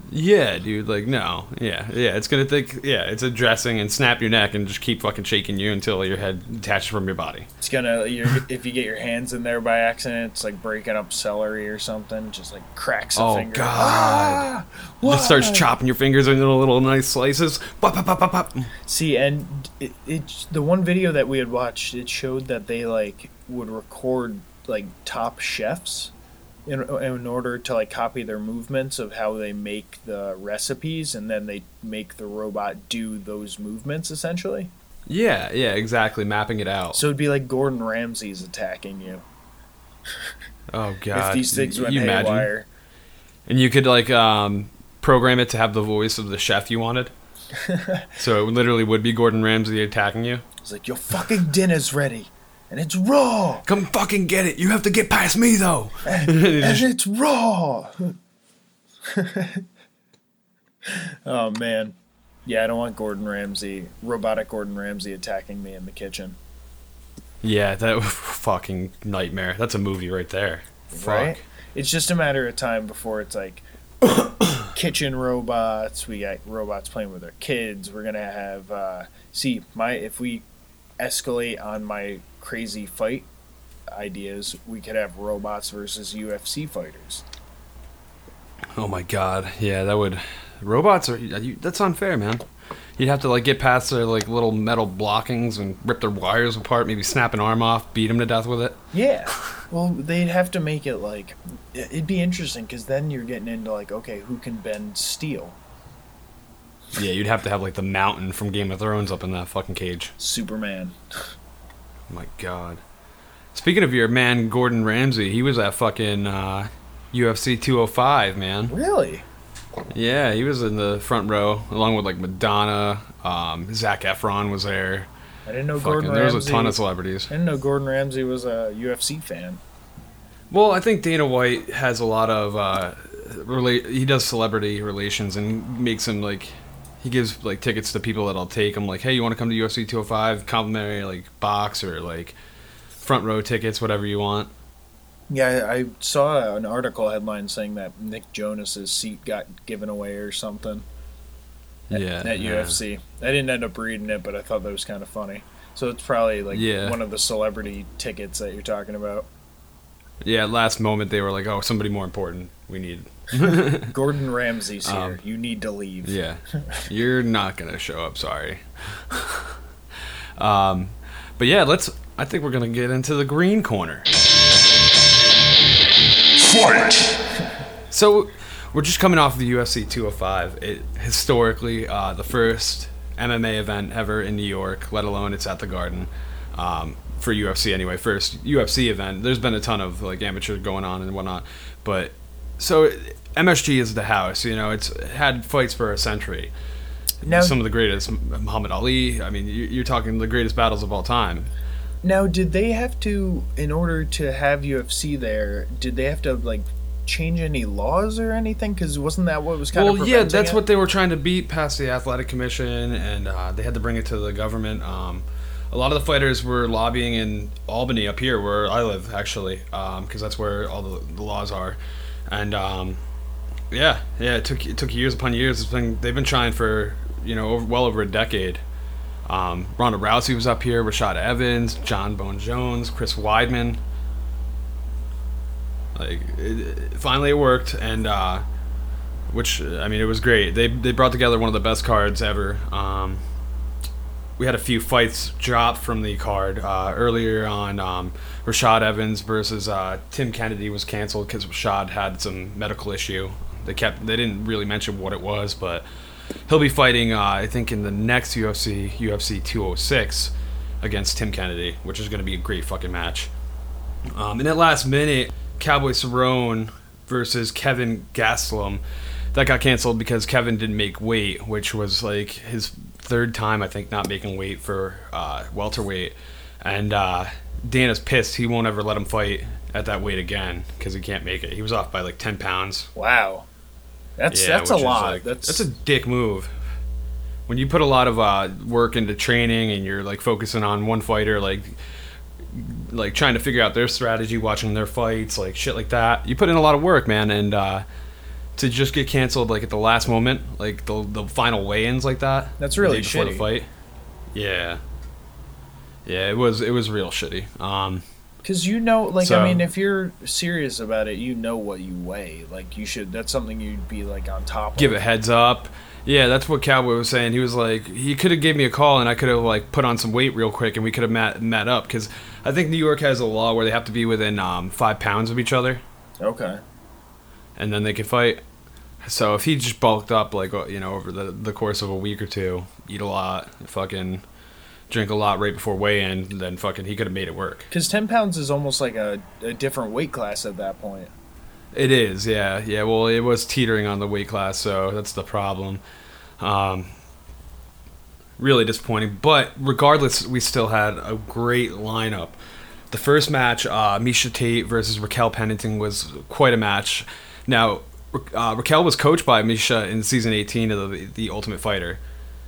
Yeah, dude. Like, no. Yeah, yeah. It's gonna think. Yeah, it's a dressing and snap your neck and just keep fucking shaking you until your head detaches from your body.
It's gonna you're, if you get your hands in there by accident, it's like breaking up celery or something. Just like cracks a
Oh,
finger.
God.
Ah,
Just starts chopping your fingers into little nice slices. Pop, pop, pop, pop, pop.
See, and it, it the one video that we had watched, it showed that they like would record like top chefs in in order to like copy their movements of how they make the recipes, and then they make the robot do those movements essentially.
Yeah, yeah, exactly. Mapping it out.
So it'd be like Gordon Ramsay's attacking you
oh god.
if these things
You-
went
you imagine?
haywire.
And you could like um, program it to have the voice of the chef you wanted. so it literally would be Gordon Ramsay attacking you.
It's like your fucking dinner's ready, and it's raw,
Come fucking get it. You have to get past me though.
and it's raw. oh man, yeah, I don't want Gordon Ramsay, robotic Gordon Ramsay, attacking me in the kitchen.
yeah, that fucking nightmare. That's a movie right there. Fuck.
Right? It's just a matter of time before it's like kitchen robots. We got robots playing with our kids. We're gonna have uh, see my if we escalate on my crazy fight ideas, we could have robots versus UFC fighters.
Oh my god. Yeah, that would. Robots are. You, that's unfair, man. You'd have to like get past their like little metal blockings and rip their wires apart. Maybe snap an arm off, beat them to death with it.
Yeah. Well, they'd have to make it like it'd be interesting because then you're getting into like okay, who can bend steel?
Yeah, you'd have to have like the mountain from Game of Thrones up in that fucking cage.
Superman.
My god. Speaking of your man Gordon Ramsay, he was at fucking uh, UFC 205, man.
Really?
Yeah, he was in the front row along with like Madonna. Um, Zac Efron was there.
I didn't know
Fucking,
Gordon
there was
Ramsay.
a ton of celebrities.
I didn't know Gordon Ramsay was a UFC fan.
Well, I think Dana White has a lot of uh, relate. He does celebrity relations and makes him like he gives like tickets to people that I'll take I'm Like, hey, you want to come to UFC 205? Complimentary like box or like front row tickets, whatever you want.
Yeah, I, saw an article headline saying that Nick Jonas's seat got given away or something at,
Yeah,
at
yeah.
UFC. I didn't end up reading it, but I thought that was kind of funny. So it's probably like
Yeah.
one of the celebrity tickets that you're talking about.
Yeah, last moment they were like, oh, somebody more important. We need.
Gordon Ramsay's here.
Um,
you need to leave.
Yeah, you're not gonna show up. Sorry. um, but yeah, let's. I think we're gonna get into the green corner.
Fight!
So we're just coming off of the UFC 205. It historically uh, the first MMA event ever in New York, let alone it's at the Garden. Um, for UFC anyway, first UFC event. There's been a ton of like amateur going on and whatnot, but so MSG is the house. You know, it's had fights for a century.
Now,
Some of the greatest, Muhammad Ali. I mean, you- you're talking the greatest battles of all time.
now, did they have to, in order to have UFC there, did they have to like change any laws or anything? Because wasn't that what was kind
well,
of
well?
yeah,
that's
it?
what they were trying to beat past the athletic commission, and uh, they had to bring it to the government. Um, a lot of the fighters were lobbying in Albany, up here where I live, actually, because that's where all the, the laws are. And um, yeah, yeah, it took it took years upon years. It's been they've been trying for you know over, well over a decade. Um, Ronda Rousey was up here, Rashad Evans, Jon Bone Jones, Chris Weidman. Like, it, it- finally it worked, and uh, which I mean, it was great. They they brought together one of the best cards ever. Um, we had a few fights drop from the card uh, earlier on. Um, Rashad Evans versus uh, Tim Kennedy was canceled because Rashad had some medical issue. They kept they didn't really mention what it was, but he'll be fighting uh, I think in the next UFC UFC 206 against Tim Kennedy, which is going to be a great fucking match. Um, and at last minute, Cowboy Cerrone versus Kevin Gastelum. That got canceled because Kevin didn't make weight, which was like his third time, I think, not making weight for uh, welterweight. And uh, Dana's pissed. He won't ever let him fight at that weight again because he can't make it. He was off by like 10 pounds.
Wow, that's
Yeah,
that's a lot.
like-
that's
that's a dick move. When you put a lot of uh, work into training and you're like focusing on one fighter, like like trying to figure out their strategy, watching their fights, like shit like that. You put in a lot of work, man, and uh, to just get canceled like at the last moment, like the the final weigh-ins like that.
That's really
day before
shitty.
The fight. Yeah. Yeah, it was it was real shitty. Um,
Because you know, like,
So-
I mean, if you're serious about it, you know what you weigh. Like, you should. That's something you'd be like on top
give
of.
a heads up. Yeah, that's what Cowboy was saying. He was like, he could have gave me a call and I could have like put on some weight real quick and we could have met met up because I think New York has a law where they have to be within um, five pounds of each other
Okay.
and then they can fight. So if he just bulked up like you know over the the course of a week or two, eat a lot, fucking drink a lot right before weigh in, then fucking he could have made it work.
Because ten pounds is almost like a, a different weight class at that point.
It is, yeah, yeah. Well, it was teetering on the weight class, so that's the problem. Um, really disappointing, but regardless, we still had a great lineup. The first match, uh, Miesha Tate versus Raquel Pennington, was quite a match. Now, uh, Raquel was coached by Miesha in season 18 of the, the Ultimate Fighter.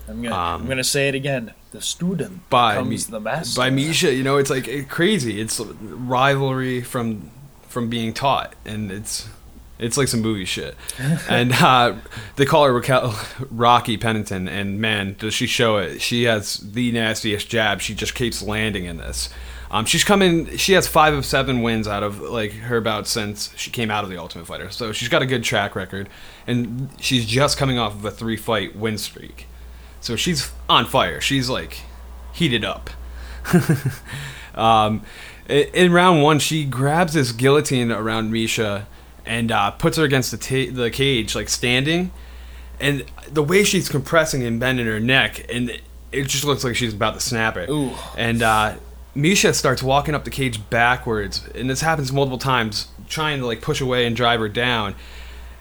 I'm gonna
Um,
I'm gonna say it again. The student
by
becomes
Mi-
the master.
by Miesha. You know, it's like it, crazy. It's rivalry from from being taught, and it's it's like some movie shit. and uh, they call her Raquel, Rocky Pennington, and man, does she show it? She has the nastiest jab. She just keeps landing in this. Um, she's coming. She has five of seven wins out of like her bout since she came out of the Ultimate Fighter. So she's got a good track record, and she's just coming off of a three fight win streak. So she's on fire. She's like heated up. um, in round one, she grabs this guillotine around Miesha and uh, puts her against the ta- the cage, like standing. And the way she's compressing and bending her neck, and it just looks like she's about to snap it.
Ooh.
And uh, Miesha starts walking up the cage backwards, and this happens multiple times, trying to like push away and drive her down.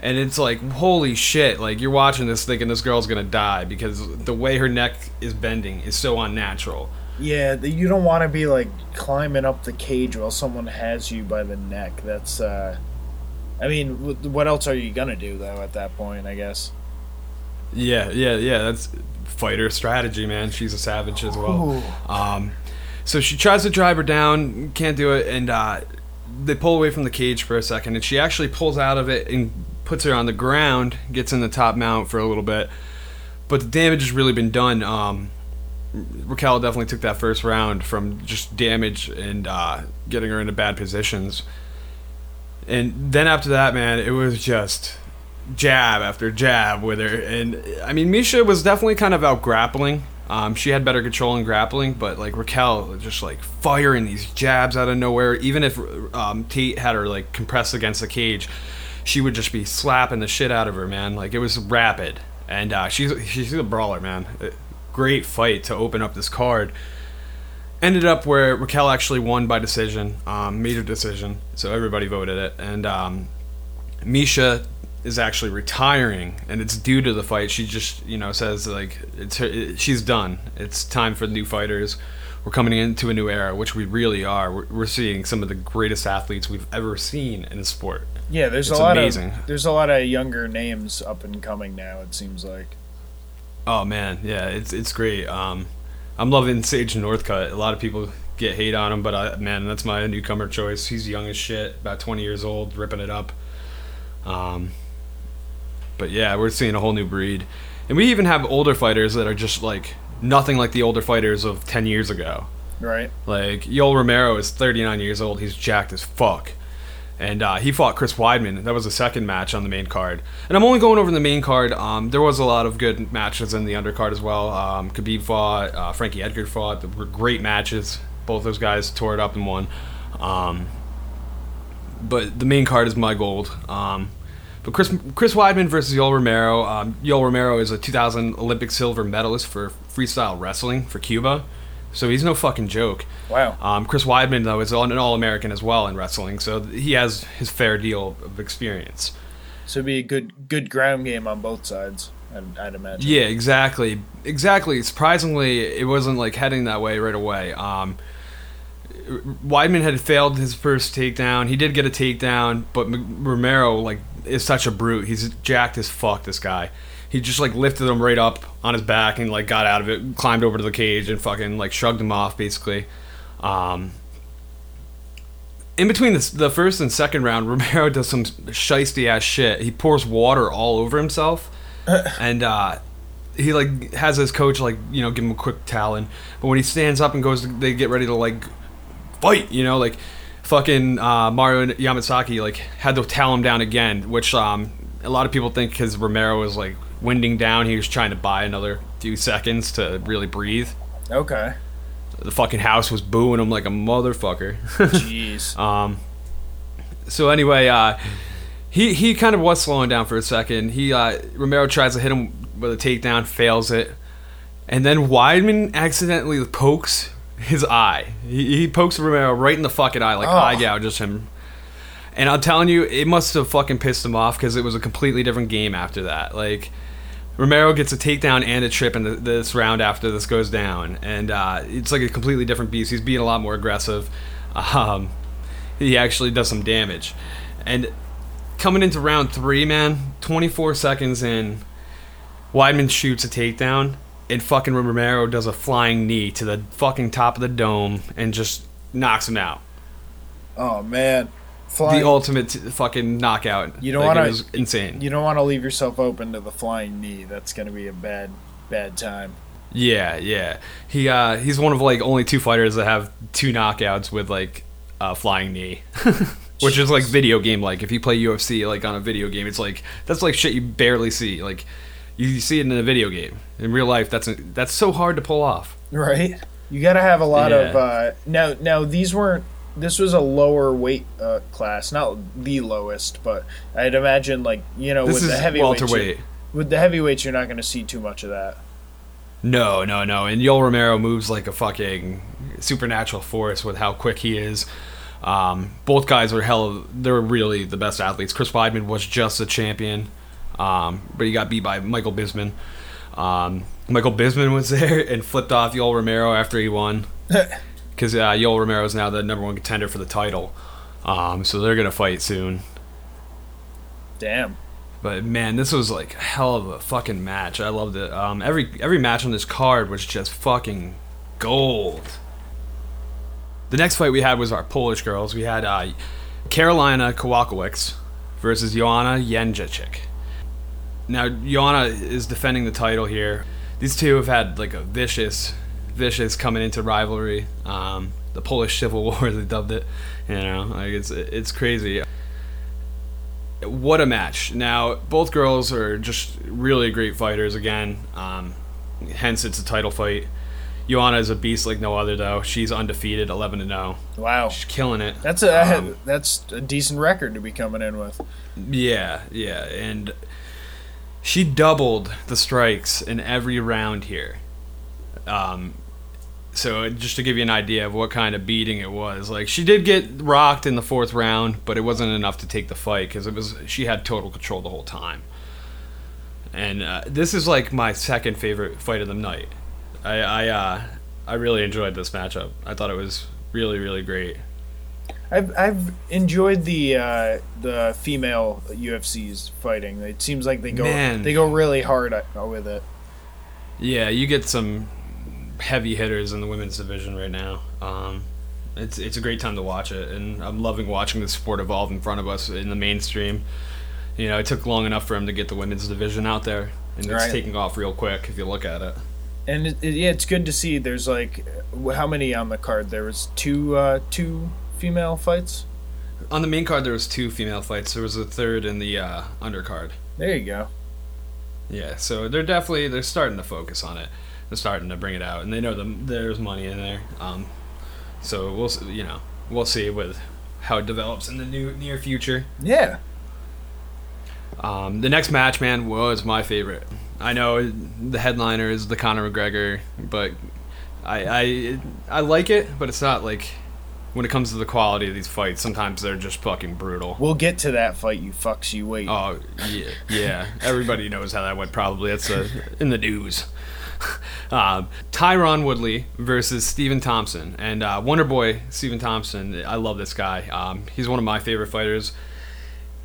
And it's like, holy shit! Like you're watching this, thinking this girl's gonna die because the way her neck is bending is so unnatural.
Yeah, you don't want to be like climbing up the cage while someone has you by the neck. That's. uh I mean, what else are you gonna do though at that point? I guess.
Yeah, yeah, yeah. That's fighter strategy, man. She's a savage as well. Um, so she tries to drive her down, can't do it, and uh, they pull away from the cage for a second, and she actually pulls out of it and puts her on the ground, gets in the top mount for a little bit. But the damage has really been done. Um, Raquel definitely took that first round from just damage and uh, getting her into bad positions. And then after that, man, it was just jab after jab with her. And I mean, Miesha was definitely kind of out grappling. Um, she had better control in grappling, but like Raquel, just like firing these jabs out of nowhere. Even if um, Tate had her like compressed against the cage, she would just be slapping the shit out of her, man. Like it was rapid, and uh, she's she's a brawler, man. Uh, Great fight to open up this card. Ended up where Raquel actually won by decision, um, made a decision, so everybody voted it, and um, Miesha is actually retiring, and it's due to the fight. She just, you know, says like it's her, it, she's done. It's time for the new fighters. We're coming into a new era, which we really are. We're, seeing some of the greatest athletes we've ever seen in sport.
Yeah, there's
It's
a lot
amazing.
of there's a lot of younger names up and coming now. It seems like.
Oh man, yeah, it's it's great. Um, I'm loving Sage Northcutt. A lot of people get hate on him, but I, man, that's my newcomer choice. He's young as shit, about 20 years old, ripping it up. Um, but yeah, we're seeing a whole new breed, and we even have older fighters that are just like nothing like the older fighters of 10 years ago.
Right.
Like Yoel Romero is 39 years old. He's jacked as fuck, and uh, he fought Chris Weidman. That was the second match on the main card. And I'm only going over the main card. Um, there was a lot of good matches in the undercard as well. Um, Khabib fought, uh, Frankie Edgar fought. They were great matches. Both those guys tore it up and won. Um, but the main card is my gold. Um, but Chris Chris Weidman versus Yoel Romero. Um, Yoel Romero is a 2000 Olympic silver medalist for freestyle wrestling for Cuba, so he's no fucking joke.
Wow.
Um, Chris Weidman though is an All American as well in wrestling, so he has his fair deal of experience.
So it'd be a good good ground game on both sides. I'd, I'd imagine.
Yeah, exactly, exactly. Surprisingly, it wasn't like heading that way right away. Um, Weidman had failed his first takedown. He did get a takedown, but M- Romero like is such a brute. He's jacked as fuck. This guy. He just like lifted him right up on his back and like got out of it, climbed over to the cage and fucking like shrugged him off basically. Um, in between the, the first and second round, Romero does some shisty ass shit. He pours water all over himself, and uh, he like has his coach like you know give him a quick talon. But when he stands up and goes, to, they get ready to like fight. You know, like fucking uh, Mario Yamasaki like had to towel him down again, which um, a lot of people think because Romero was like winding down, he was trying to buy another few seconds to really breathe.
Okay.
The fucking house was booing him like a motherfucker.
Jeez.
Um, so anyway, uh, he he kind of was slowing down for a second. He uh, Romero tries to hit him with a takedown, fails it, and then Weidman accidentally pokes his eye. He, he pokes Romero right in the fucking eye, like
Oh.
eye gouges him. And I'm telling you, it must have fucking pissed him off because it was a completely different game after that. Like. Romero gets a takedown and a trip in the, this round after this goes down, and uh, it's like a completely different beast. He's being a lot more aggressive. Um, he actually does some damage. And coming into round three, man, 24 seconds in, Weidman shoots a takedown, and fucking Romero does a flying knee to the fucking top of the dome and just knocks him out.
Oh man. Flying.
The ultimate t- fucking knockout.
You don't
Like,
wanna-
insane.
you don't want to leave yourself open to the flying knee. That's gonna be a bad, bad time.
Yeah, yeah. He uh, he's one of like only two fighters that have two knockouts with like a flying knee, which is like video game like. If you play UFC like on a video game, it's like that's like shit you barely see. Like you see it in a video game. In real life, that's that's so hard to pull off.
Right. You got to have a lot of
Yeah.
uh, now. Now these weren't. This was a lower weight uh, class, not the lowest, but I'd imagine like you know
This
with the
welterweight.
you- With the heavyweights, you're not going to see too much of that.
No, no, no. And Yoel Romero moves like a fucking supernatural force with how quick he is. Um, both guys are hell. They're really the best athletes. Chris Weidman was just a champion, um, but he got beat by Michael Bisping. Um, Michael Bisping was there and flipped off Yoel Romero after he won because uh, Yoel Romero is now the number one contender for the title. Um, so they're gonna fight soon.
Damn.
But man, this was like a hell of a fucking match. I loved it. Um, every every match on this card was just fucking gold. The next fight we had was our Polish girls. We had uh, Karolina Kowalkiewicz versus Joanna Jędrzejczyk. Now Joanna is defending the title here. These two have had like a vicious, vicious coming into rivalry. Um, the Polish Civil War, they dubbed it. You know, like it's it's crazy what a match. Now, both girls are just really great fighters again. Um, hence, it's a title fight. Joanna is a beast like no other, though. She's undefeated, 11 to 0.
Wow.
She's killing it.
That's a
Um,
that's a decent record to be coming in with.
Yeah, yeah. And she doubled the strikes in every round here. Um, so just to give you an idea of what kind of beating it was, like she did get rocked in the fourth round, but it wasn't enough to take the fight because it was she had total control the whole time. And uh, this is like my second favorite fight of the night. I I, uh, I really enjoyed this matchup. I thought it was really really great.
I've I've enjoyed the uh, the female UFCs fighting. It seems like they go
Man.
they go really hard with it.
Yeah, you get some heavy hitters in the women's division right now. Um, it's it's a great time to watch it, and I'm loving watching the sport evolve in front of us in the mainstream. You know, it took long enough for him to get the women's division out there, and it's
Right.
taking off real quick if you look at it.
And it, it- yeah, it's good to see. There's like how many on the card? There was two uh, two female fights.
On the main card, there was two female fights. There was a third in the uh, undercard.
There you go.
Yeah, so they're definitely they're starting to focus on it. They're starting to bring it out, and they know the, there's money in there. Um, so we'll you know we'll see with how it develops in the new near future.
Yeah.
Um, the next match, man, was my favorite. I know the headliner is the Conor McGregor, but I I I like it, but it's not like when it comes to the quality of these fights. Sometimes they're just fucking brutal.
We'll get to that fight. You fucks. You wait.
Oh yeah, yeah. Everybody knows how that went. Probably it's uh, in the news. Um, Tyron Woodley versus Stephen Thompson and uh, Wonder Boy Stephen Thompson. I love this guy. Um, he's one of my favorite fighters.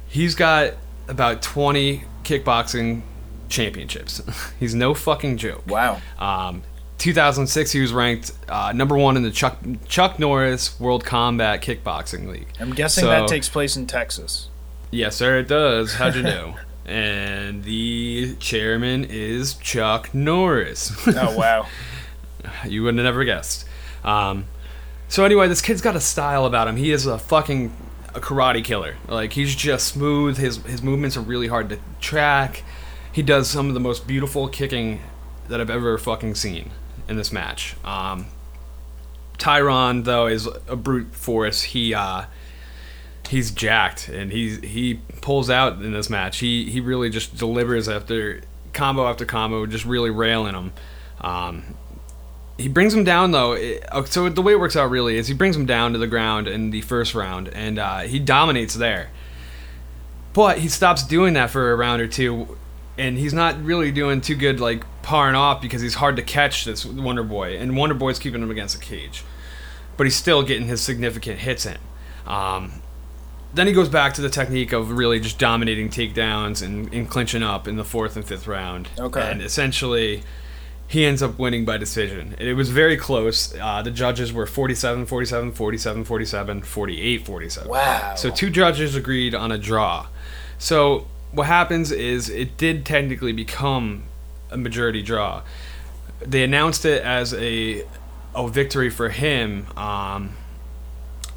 He's got about twenty kickboxing championships. he's no fucking joke.
Wow.
Um, 2006, he was ranked uh, number one in the Chuck Chuck Norris World Combat Kickboxing League.
I'm guessing
So-
that takes place in Texas.
Yes, sir, it does. How'd you know? And the chairman is Chuck Norris.
Oh wow.
you would have never guessed. Um, so anyway, this kid's got a style about him. He is a fucking a karate killer. Like he's just smooth. His his movements are really hard to track. He does some of the most beautiful kicking that I've ever fucking seen in this match. Um, Tyron though is a brute force. He uh, he's jacked and he he pulls out in this match. He he really just delivers after combo after combo, just really railing him. Um, he brings him down though. It- uh, so the way it works out really is he brings him down to the ground in the first round, and uh, he dominates there. But he stops doing that for a round or two, and he's not really doing too good like parring off because he's hard to catch this Wonder Boy, and Wonder Boy's keeping him against the cage. But he's still getting his significant hits in. Um, then he goes back to the technique of really just dominating takedowns and, and clinching up in the fourth and fifth round.
Okay.
And essentially, he ends up winning by decision. It was very close. Uh, the judges were 47 47, 47 47, 48 47.
Wow.
So two judges agreed on a draw. So what happens is it did technically become a majority draw. They announced it as a a victory for him. Um,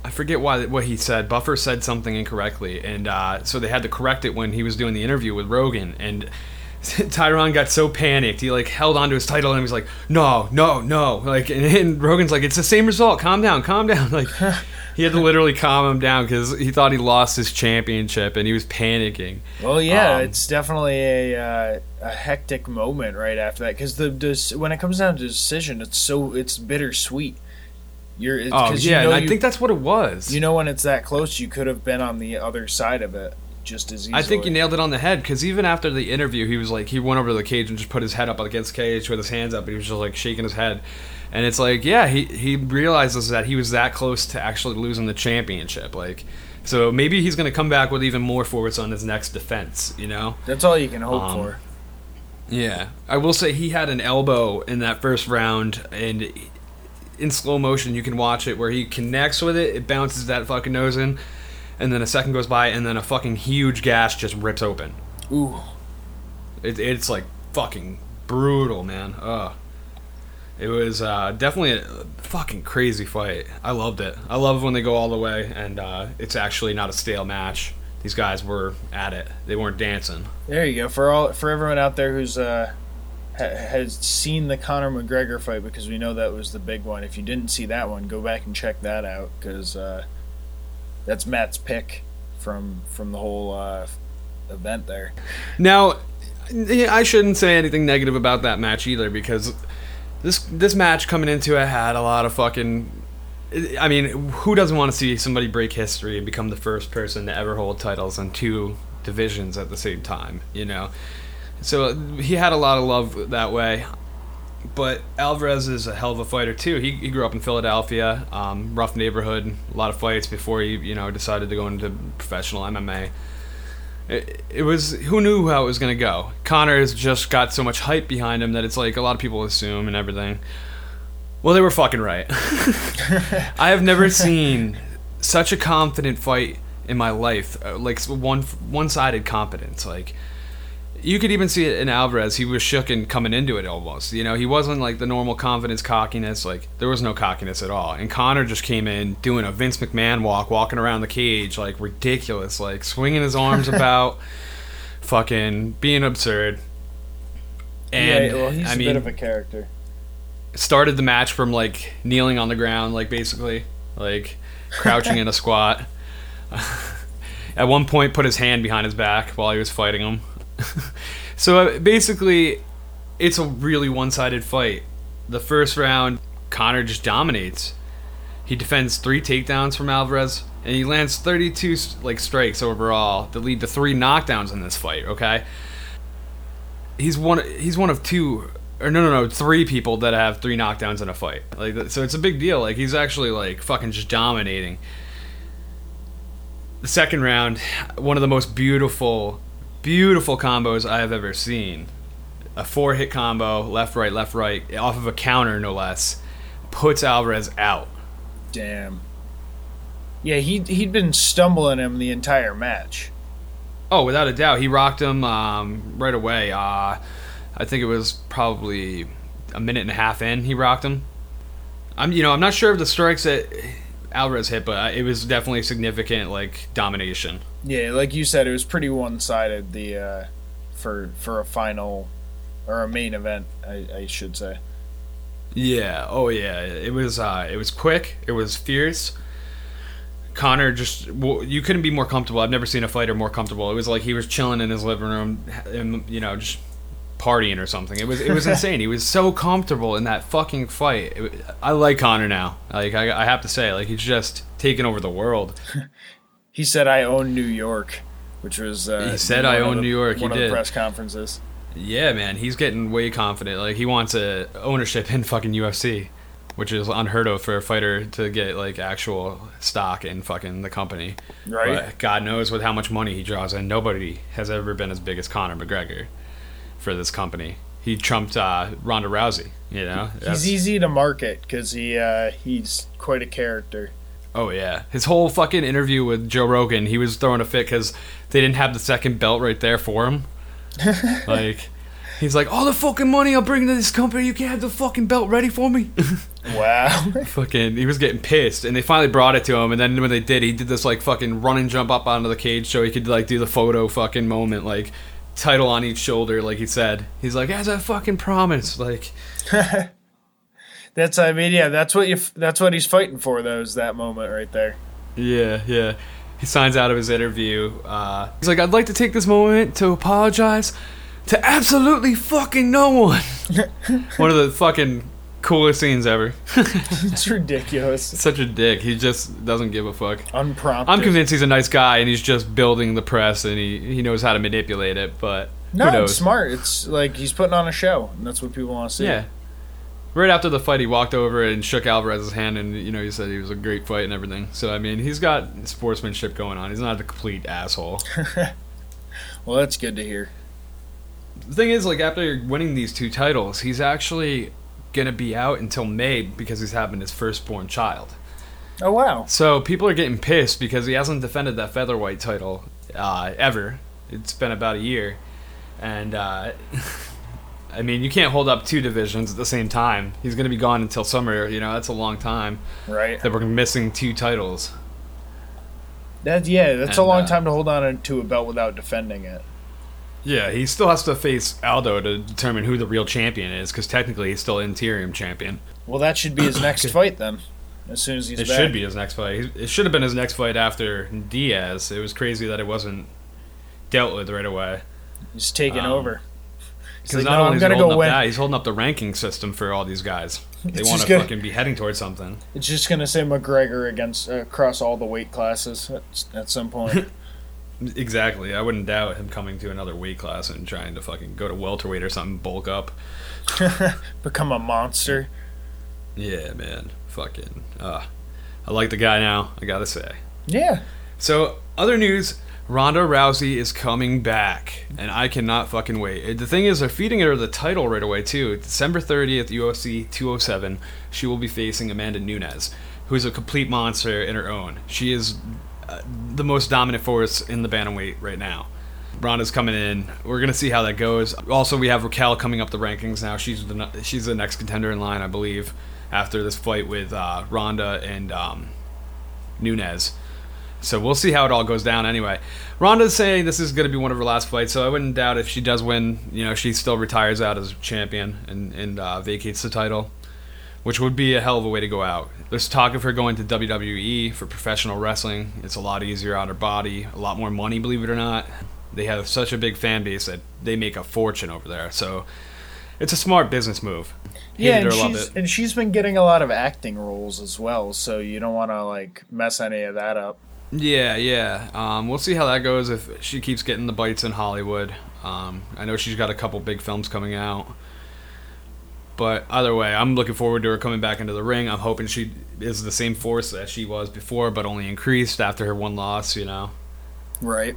I forget why what he said. Buffer said something incorrectly, and uh, so they had to correct it when he was doing the interview with Rogan. And Tyron got so panicked, he like held onto his title and he was like, "No, no, no!" Like, and, and Rogan's like, "It's the same result. Calm down, calm down." Like, he had to literally calm him down because he thought he lost his championship and he was panicking.
Well, yeah,
Um,
it's definitely a uh, a hectic moment right after that because the, the when it comes down to decision, it's so it's bittersweet. You're
Oh yeah,
you know
I think that's what it was.
you know when it's that close, you could have been on the other side of it just as easily.
I think you nailed it on the head because even after the interview, he was like, he went over to the cage and just put his head up against the cage with his hands up, and he was just like shaking his head. And it's like, yeah, he he realizes that he was that close to actually losing the championship. Like, so maybe he's gonna come back with even more forwards on his next defense. You know?
That's all you can hope
Um,
for.
Yeah, I will say he had an elbow in that first round, and in slow motion you can watch it where he connects with it, it bounces that fucking nose in, and then a second goes by, and then a fucking huge gash just rips open.
Ooh,
It, it's like fucking brutal, man. Ugh. It was uh, definitely a fucking crazy fight. I loved it. I love when they go all the way, and uh, it's actually not a stale match. These guys were at it. They weren't dancing.
there you go for all for everyone out there who's uh ha- has seen the Conor McGregor fight because we know that was the big one. If you didn't see that one, go back and check that out because uh, that's Matt's pick from from the whole uh, event there.
Now, I shouldn't say anything negative about that match either because this this match coming into it had a lot of fucking. I mean, who doesn't want to see somebody break history and become the first person to ever hold titles in two divisions at the same time? You know, so he had a lot of love that way. But Alvarez is a hell of a fighter too. He, he grew up in Philadelphia, um, rough neighborhood, a lot of fights before he you know decided to go into professional MMA it, it was who knew how it was going to go. Conor has just got so much hype behind him that it's like a lot of people assume and everything. Well, they were fucking right. I have never seen such a confident fight in my life, uh, like one one-sided confidence. Like you could even see it in Alvarez. He was shook and coming into it almost. You know, he wasn't like the normal confidence, cockiness. Like there was no cockiness at all. And Conor just came in doing a Vince McMahon walk, walking around the cage like ridiculous, like swinging his arms about, fucking being absurd. And
yeah, well, he's
I
a
mean,
bit of a character.
started the match from like kneeling on the ground, like basically like crouching in a squat. At one point, put his hand behind his back while he was fighting him. so uh, basically, it's a really one-sided fight. The first round, Conor just dominates. He defends three takedowns from Alvarez, and he lands 32 like strikes overall that lead to three knockdowns in this fight. Okay, he's one. He's one of two, or no, no, no, three people that have three knockdowns in a fight. Like, so it's a big deal. Like, he's actually like fucking just dominating. The second round, one of the most beautiful, beautiful combos I have ever seen. a four hit combo, left, right, left, right, off of a counter, no less, puts Alvarez out.
Damn. Yeah, he he'd been stumbling him the entire match.
Oh, without a doubt, he rocked him um, right away. Uh, I think it was probably a minute and a half in. He rocked him. I'm, you know, I'm not sure if the strikes that Alvarez hit, but it was definitely significant, like domination.
Yeah, like you said, it was pretty one sided. The uh, for for a final or a main event, I, I should say.
Yeah. Oh yeah. It was. Uh, it was quick. It was fierce. Conor just well, you couldn't be more comfortable. I've never seen a fighter more comfortable. It was like he was chilling in his living room, and you know, just partying or something. It was it was insane. He was so comfortable in that fucking fight. It, I like Conor now. Like I, I have to say, like he's just taken over the world.
he said, "I own New York," which was uh,
he said, "I own
the,
New York."
One
he
of
did.
the press conferences.
Yeah, man, he's getting way confident. Like he wants a ownership in fucking UFC which is unheard of for a fighter to get like actual stock in fucking the company.
Right.
But God knows with how much money he draws in. Nobody has ever been as big as Conor McGregor for this company. He trumped uh, Ronda Rousey. You know,
That's, he's easy to market because he uh, he's quite a character.
Oh yeah, his whole fucking interview with Joe Rogan, he was throwing a fit because they didn't have the second belt right there for him. like He's like, all the fucking money I'll bring to this company, you can't have the fucking belt ready for me.
wow.
fucking, he was getting pissed, and they finally brought it to him. And then when they did, he did this like fucking run and jump up onto the cage so he could like do the photo fucking moment, like title on each shoulder, like he said. He's like, as I fucking promised, like.
that's I mean, yeah, that's what you. That's what he's fighting for. Though is that moment right there.
Yeah, yeah. He signs out of his interview. Uh, he's like, I'd like to take this moment to apologize to absolutely fucking no one. One of the fucking coolest scenes ever.
it's ridiculous.
Such a dick. He just doesn't give a fuck.
Unprompted.
I'm convinced he's a nice guy and he's just building the press and he, he knows how to manipulate it, but
no, it's smart. It's like he's putting on a show, and that's what people want to see.
Yeah. Right after the fight, he walked over and shook Alvarez's hand, and you know he said he was a great fight and everything. So I mean, he's got sportsmanship going on. He's not a complete asshole.
well, that's good to hear
the thing is, like after winning these two titles, he's actually gonna be out until May because he's having his firstborn child.
Oh wow!
So people are getting pissed because he hasn't defended that featherweight title uh, ever. It's been about a year, and uh, I mean you can't hold up two divisions at the same time. He's gonna be gone until summer. You know that's a long time.
Right.
That we're missing two titles.
That yeah, that's and, a long uh, time to hold on to a belt without defending it.
Yeah, he still has to face Aldo to determine who the real champion is, because technically he's still interim champion.
Well, that should be his next fight then. As soon as he's
it
back.
should be his next fight. It should have been his next fight after Diaz. It was crazy that it wasn't dealt with right away.
He's taking um, over.
Because like, not no, only is he holding go up win. that, he's holding up the ranking system for all these guys. They want to fucking be heading towards something.
It's just gonna say McGregor against uh, across all the weight classes at, at some point.
Exactly. I wouldn't doubt him coming to another weight class and trying to fucking go to welterweight or something, bulk up.
Become a monster.
Yeah, man. Fucking. Uh, I like the guy now, I gotta say.
Yeah.
So, other news Ronda Rousey is coming back, and I cannot fucking wait. The thing is, they're feeding her the title right away, too. December 30th, UFC 207, she will be facing Amanda Nunes, who's a complete monster in her own. She is the most dominant force in the bantamweight right now. Ronda's coming in. We're gonna see how that goes. Also, we have Raquel coming up the rankings now. She's the she's the next contender in line, I believe, after this fight with uh, Ronda and um, Nunes. So we'll see how it all goes down. Anyway, Ronda's saying this is to be one of her last fights, so I wouldn't doubt if she does win. You know, she still retires out as champion and and uh, vacates the title which would be a hell of a way to go out. There's talk of her going to WWE for professional wrestling. It's a lot easier on her body, a lot more money, believe it or not. They have such a big fan base that they make a fortune over there. So it's a smart business move.
Yeah, and she's, and she's been getting a lot of acting roles as well, so you don't want to like mess any of that up.
Yeah, yeah. Um, we'll see how that goes if she keeps getting the bites in Hollywood. Um, I know she's got a couple big films coming out. But either way, I'm looking forward to her coming back into the ring. I'm hoping she is the same force that she was before, but only increased after her one loss. You know.
Right.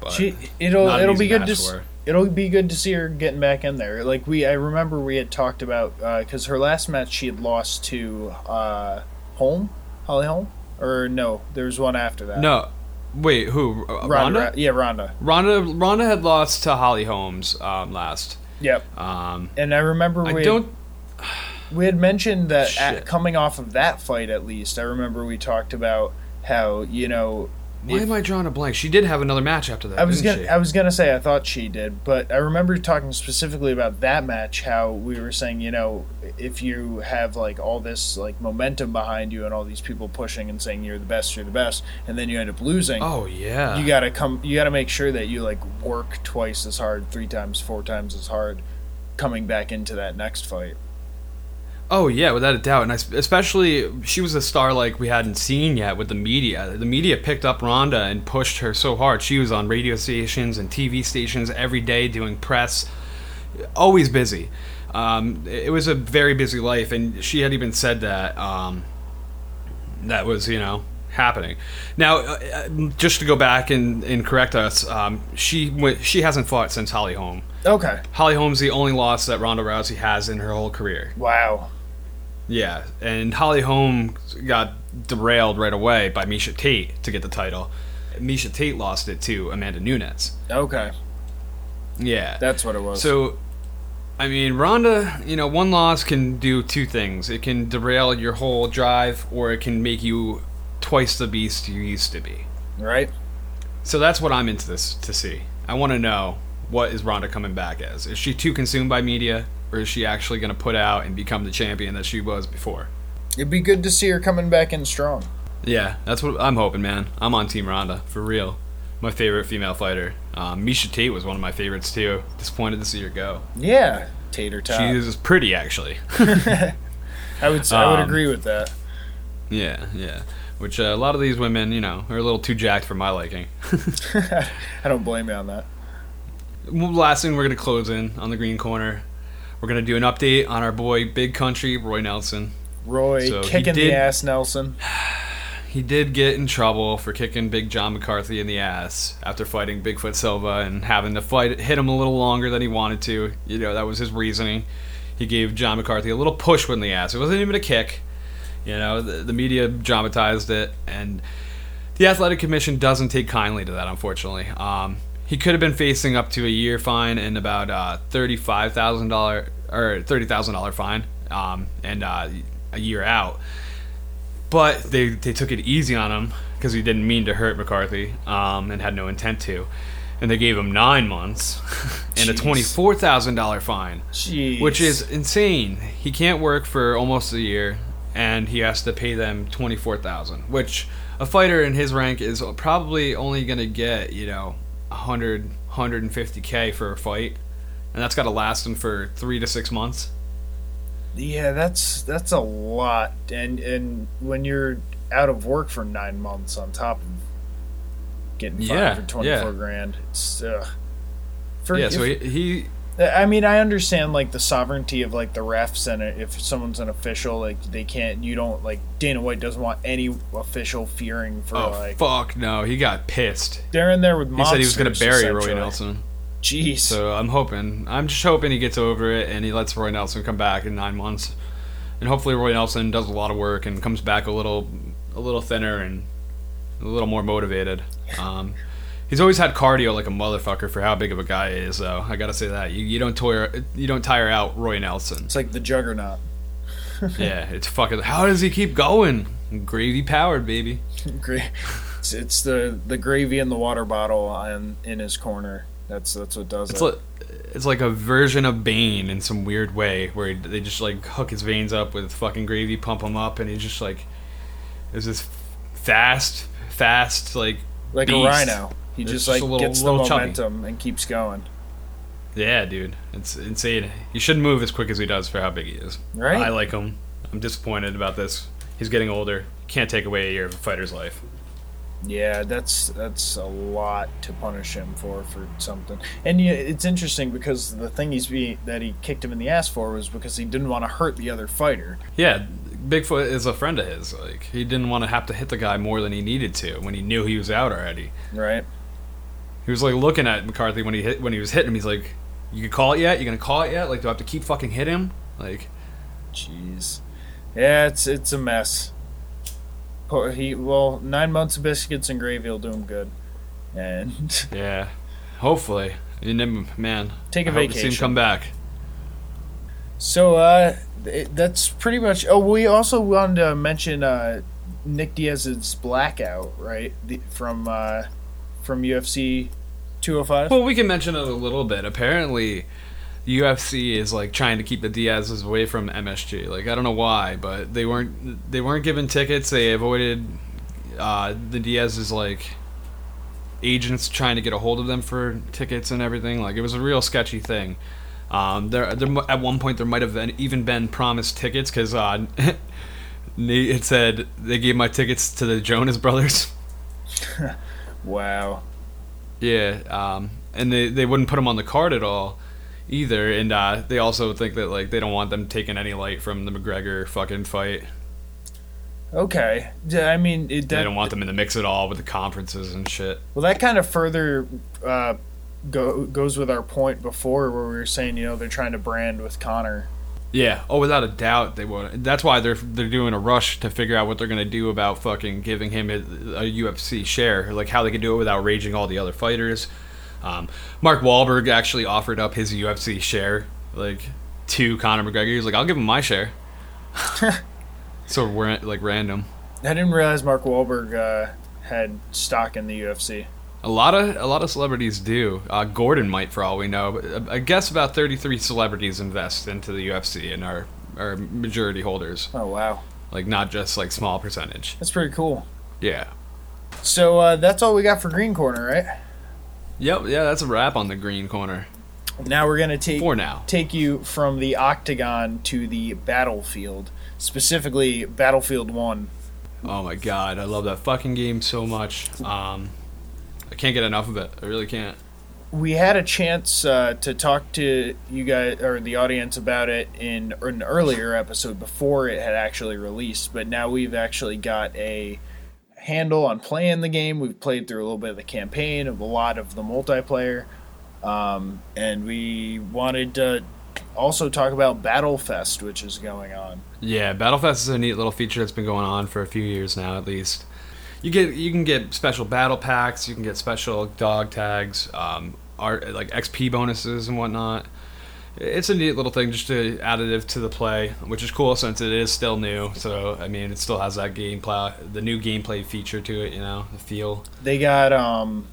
But
She it'll
not
it'll
easy
be good to s- it'll be good to see her getting back in there. Like we I remember we had talked about because her last match she had lost to uh, Holm Holly Holm or no there was one after that
no. Wait, who? Uh,
Ronda,
Ronda?
yeah Ronda
Ronda Ronda had lost to Holly Holmes um, last.
Yep
Um,
and I remember
I
we
don't.
we had mentioned that at, coming off of that fight at least I remember we talked about how you know
Why
if-
am I drawing a blank? She did have another match after that.
I was
didn't
gonna
she?
I was gonna say I thought she did, but I remember talking specifically about that match. How we were saying, you know, if you have like all this like momentum behind you and all these people pushing and saying you're the best, you're the best, and then you end up losing.
oh yeah.
You gotta come. You gotta make sure that you like work twice as hard, three times, four times as hard, coming back into that next fight.
Oh yeah, without a doubt, and I, especially she was a star like we hadn't seen yet with the media. The media picked up Ronda and pushed her so hard. She was on radio stations and TV stations every day doing press, always busy. Um, it was a very busy life, and she had even said that um, that was you know happening. Now, uh, uh, just to go back and, and correct us, um, she went, she hasn't fought since Holly Holm.
Okay.
Holly Holm's the only loss that Ronda Rousey has in her whole career.
Wow.
Yeah, and Holly Holm got derailed right away by Miesha Tate to get the title. Miesha Tate lost it to Amanda Nunes.
Okay.
Yeah.
That's what it was.
so, I mean, Ronda, you know, one loss can do two things. It can derail your whole drive, or it can make you twice the beast you used to be.
right.
So that's what I'm into this to see. I want to know what is Ronda coming back as. Is she too consumed by media, or is she actually going to put out and become the champion that she was before?
It'd be good to see her coming back in strong.
Yeah, that's what I'm hoping, man. I'm on Team Ronda for real. My favorite female fighter. Um, Miesha Tate was one of my favorites too. Disappointed to see her go.
Yeah. Tater tot.
She is pretty, actually.
I would. Say, I would
Um,
agree with that.
yeah, yeah. Which uh, a lot of these women, you know, are a little too jacked for my liking.
I don't blame you on that.
Well, Last thing, we're gonna close in on the green corner. We're gonna do an update on our boy Big Country Roy Nelson.
Roy
So
kicking
did-
the ass, Nelson.
He did get in trouble for kicking Big John McCarthy in the ass after fighting Bigfoot Silva and having to fight hit him a little longer than he wanted to. You know, that was his reasoning. He gave John McCarthy a little push in the ass. It wasn't even a kick. You know, the, the media dramatized it, and the athletic commission doesn't take kindly to that, unfortunately. Um, he could have been facing up to a year fine and about uh, thirty-five thousand dollar or thirty thousand dollar fine, um, and uh, a year out but they they took it easy on him because he didn't mean to hurt McCarthy um, and had no intent to, and they gave him nine months and a twenty four thousand dollar fine,
Jeez.
which is insane. He can't work for almost a year, and he has to pay them twenty four thousand, which a fighter in his rank is probably only gonna get you know 100 150k for a fight, and that's got to last him for three to six months.
yeah, that's that's a lot, and and when you're out of work for nine months on top of getting
Yeah,
for twenty four
yeah.
grand, it's ugh. For,
yeah, so he, he
I mean, I understand like the sovereignty of like the refs and if someone's an official, like they can't. You don't like Dana White doesn't want any official fearing for
oh
like
fuck no, he got pissed.
they're in there with. Moss.
He said he was going to bury Roy. Nelson.
Jeez.
So I'm hoping, I'm just hoping he gets over it and he lets Roy Nelson come back in nine months, and hopefully Roy Nelson does a lot of work and comes back a little, a little thinner and a little more motivated. Um, he's always had cardio like a motherfucker for how big of a guy he is, though. I gotta say that you, you don't tire, you don't tire out Roy Nelson.
it's like the juggernaut.
yeah, it's fucking. How does he keep going? Gravy powered, baby.
It's, it's the the gravy in the water bottle on in his corner. That's that's what does
It's
it.
like it's like a version of Bane in some weird way, where they just like hook his veins up with fucking gravy, pump him up, and he's just like is this fast, fast like
like a rhino. He just
just
like
little-
gets the
little chubby.
momentum and keeps going.
yeah, dude, it's insane. He shouldn't move as quick as he does for how big he is.
Right?
I like him. I'm disappointed about this. He's getting older. Can't take away a year of a fighter's life.
Yeah, that's that's a lot to punish him for for something. And yeah, it's interesting because the thing he's be that he kicked him in the ass for was because he didn't want to hurt the other fighter.
Yeah, Bigfoot is a friend of his. Like he didn't want to have to hit the guy more than he needed to when he knew he was out already.
Right?
He was like looking at McCarthy when he hit when he was hitting him. He's like, "You can call it yet? You gonna call it yet? Like, do I have to keep fucking hit him? Like,
Jeez. Yeah, it's it's a mess. He well, nine months of biscuits and gravy will do him good. And
yeah. Hopefully, you never, man.
Take a
I hope to See him come back.
so uh, it, that's pretty much. Oh, we also wanted to mention uh, Nick Diaz's blackout, right? The, from uh, from UFC 205.
Well, we can mention it a little bit. Apparently, UFC is like trying to keep the Diaz's away from MSG. Like I don't know why, but they weren't they weren't given tickets. They avoided uh, the Diaz's like agents trying to get a hold of them for tickets and everything. Like it was a real sketchy thing. Um, there, there at one point there might have been, even been promised tickets because uh, it said they gave my tickets to the Jonas Brothers.
Wow.
Yeah, um, and they they wouldn't put them on the card at all either, and uh, they also think that like they don't want them taking any light from the McGregor fucking fight.
Okay. Yeah, I mean, it,
they don't want them in the mix at all with the conferences and shit.
Well, that kind of further uh, go, goes with our point before, where we were saying, you know, they're trying to brand with Conor.
Yeah. Oh, without a doubt they would. That's why they're they're doing a rush to figure out what they're gonna do about fucking giving him a, a UFC share, like how they can do it without raging all the other fighters. Um, Mark Wahlberg actually offered up his UFC share, like to Conor McGregor. He was like, "I'll give him my share." so we're like random.
I didn't realize Mark Wahlberg uh, had stock in the UFC.
A lot of a lot of celebrities do. Uh, Gordon might, for all we know. But uh, I guess about thirty three celebrities invest into the UFC and are are majority holders.
Oh wow,
Like not just like small percentage.
that's pretty cool.
Yeah.
So uh, that's all we got for Green Corner, right?
Yep. Yeah, that's a wrap on the green corner
Now we're gonna take
for now.
take you from the octagon to the battlefield, specifically Battlefield One.
Oh my god, I love that fucking game so much. Um, I can't get enough of it. I really can't.
we had a chance uh, to talk to you guys or the audience about it in an earlier episode before it had actually released, but now we've actually got a handle on playing the game. We've played through a little bit of the campaign, of a lot of the multiplayer, um, and we wanted to also talk about Battlefest, which is going on.
Yeah, Battlefest is a neat little feature that's been going on for a few years now, at least. You get you can get special battle packs, you can get special dog tags, um, art like XP bonuses and whatnot. It's a neat little thing, just to additive to the play, which is cool since it is still new. So I mean, it still has that gameplay, the new gameplay feature to it. You know, the feel.
They got um,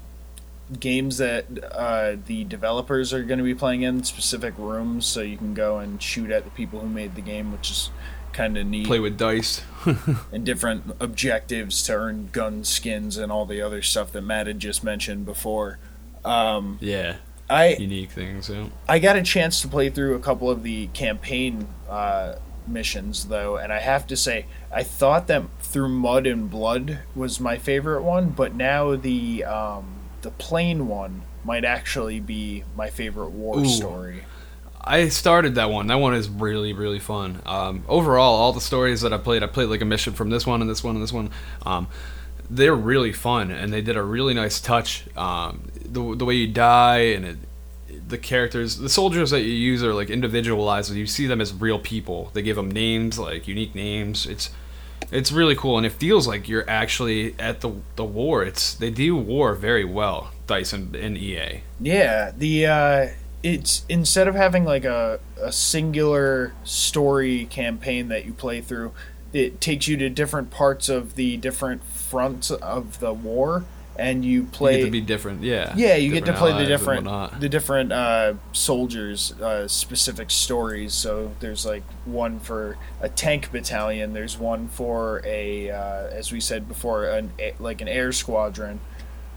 games that uh, the developers are going to be playing in specific rooms, so you can go and shoot at the people who made the game, which is kind of neat.
Play with dice.
and different objectives to earn gun skins and all the other stuff that Matt had just mentioned before. Um,
yeah,
I
unique things. Yeah.
I got a chance to play through a couple of the campaign uh, missions though, and I have to say I thought that through Mud and Blood was my favorite one, but now the um, the plane one might actually be my favorite war
Ooh.
story.
I started that one. That one is really, really fun. Um, overall, all the stories that I played, I played like a mission from this one and this one and this one. Um, they're really fun, and they did a really nice touch. Um, the the way you die and it, the characters, the soldiers that you use are like individualized. You see them as real people. They give them names, like unique names. It's it's really cool, and it feels like you're actually at the the war. It's they do war very well, Dice and, and EA.
Yeah, the uh, it's instead of having like a, a singular story campaign that you play through, it takes you to different parts of the different fronts of the war, and you
You
play.
get to be different, yeah.
yeah, you get to play the different the different uh, soldiers' uh, specific stories. So there's like one for a tank battalion. There's one for a, uh, as we said before, an like an air squadron.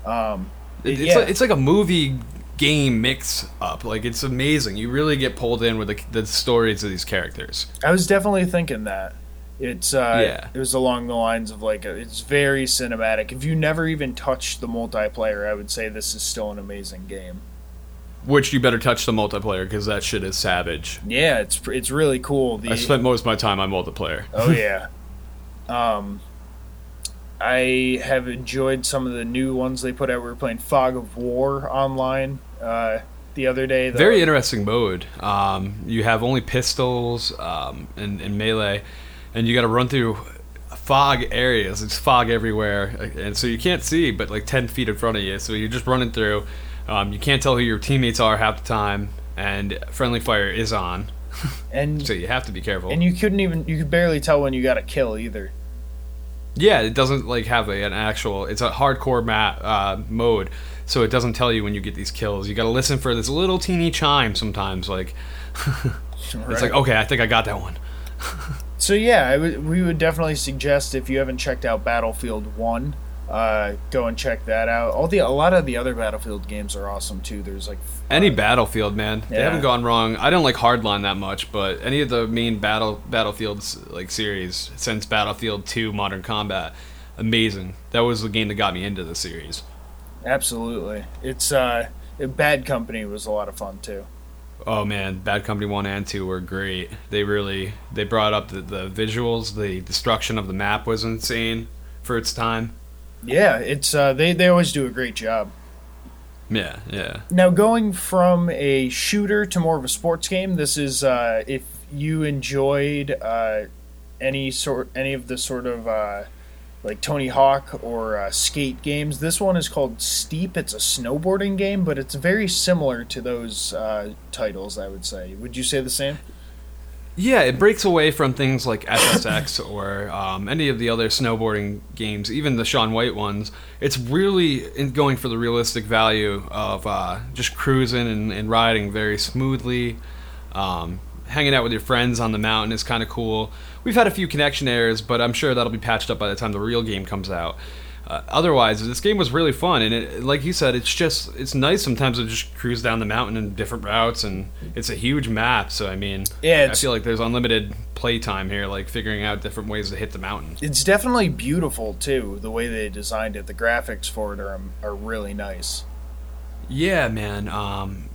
Um,
It- it's,
yeah.
like, it's like a movie game mix up. Like it's amazing. You really get pulled in with the, the stories of these characters.
I was definitely thinking that. It's uh
Yeah.
it was along the lines of like a, it's very cinematic. If you never even touched the multiplayer, I would say this is still an amazing game.
Which you better touch the multiplayer because that shit is savage.
Yeah, it's it's really cool. The
I spent most of my time on multiplayer.
Oh yeah. Um I have enjoyed some of the new ones they put out. We were playing Fog of War online uh, the other day. The,
Very interesting mode. Um, you have only pistols um, and, and melee, and you got to run through fog areas. It's fog everywhere, and so you can't see, but like ten feet in front of you. So you're just running through. Um, you can't tell who your teammates are half the time, and friendly fire is on.
and
so you have to be careful.
and you couldn't even you could barely tell when you got a kill either.
Yeah, it doesn't like have a, an actual. It's a hardcore map uh, mode, so it doesn't tell you when you get these kills. You got to listen for this little teeny chime sometimes. Like it's
Right.
like okay, I think I got that one.
So yeah, I we would definitely suggest if you haven't checked out Battlefield One, uh, go and check that out. All the a lot of the other Battlefield games are awesome too. There's like
Any Battlefield, man, they haven't gone wrong. I don't like Hardline that much, but any of the main battle Battlefields like series since Battlefield Two Modern Combat, amazing. That was the game that got me into the series.
Absolutely, it's uh, Bad Company was a lot of fun too.
Oh man, Bad Company one and two were great. They really they brought up the, the visuals. The destruction of the map was insane for its time.
Yeah, it's uh, they they always do a great job.
Yeah, yeah.
Now going from a shooter to more of a sports game, this is uh, if you enjoyed uh, any sort any of the sort of uh, like Tony Hawk or uh, skate games. This one is called Steep. It's a snowboarding game, but it's very similar to those uh, titles. I would say. Would you say the same?
Yeah, it breaks away from things like SSX or um, any of the other snowboarding games, even the Shaun White ones. It's really in going for the realistic value of uh, just cruising and, and riding very smoothly. Um, hanging out with your friends on the mountain is kind of cool. We've had a few connection errors, but I'm sure that'll be patched up by the time the real game comes out. Uh, otherwise, this game was really fun, and it, like you said, it's just it's nice sometimes to just cruise down the mountain in different routes, and it's a huge map. So I mean,
Yeah,
I feel like there's unlimited playtime here, like figuring out different ways to hit the mountain.
It's definitely beautiful too. The way they designed it, the graphics for it are are really nice.
Yeah, man. Um,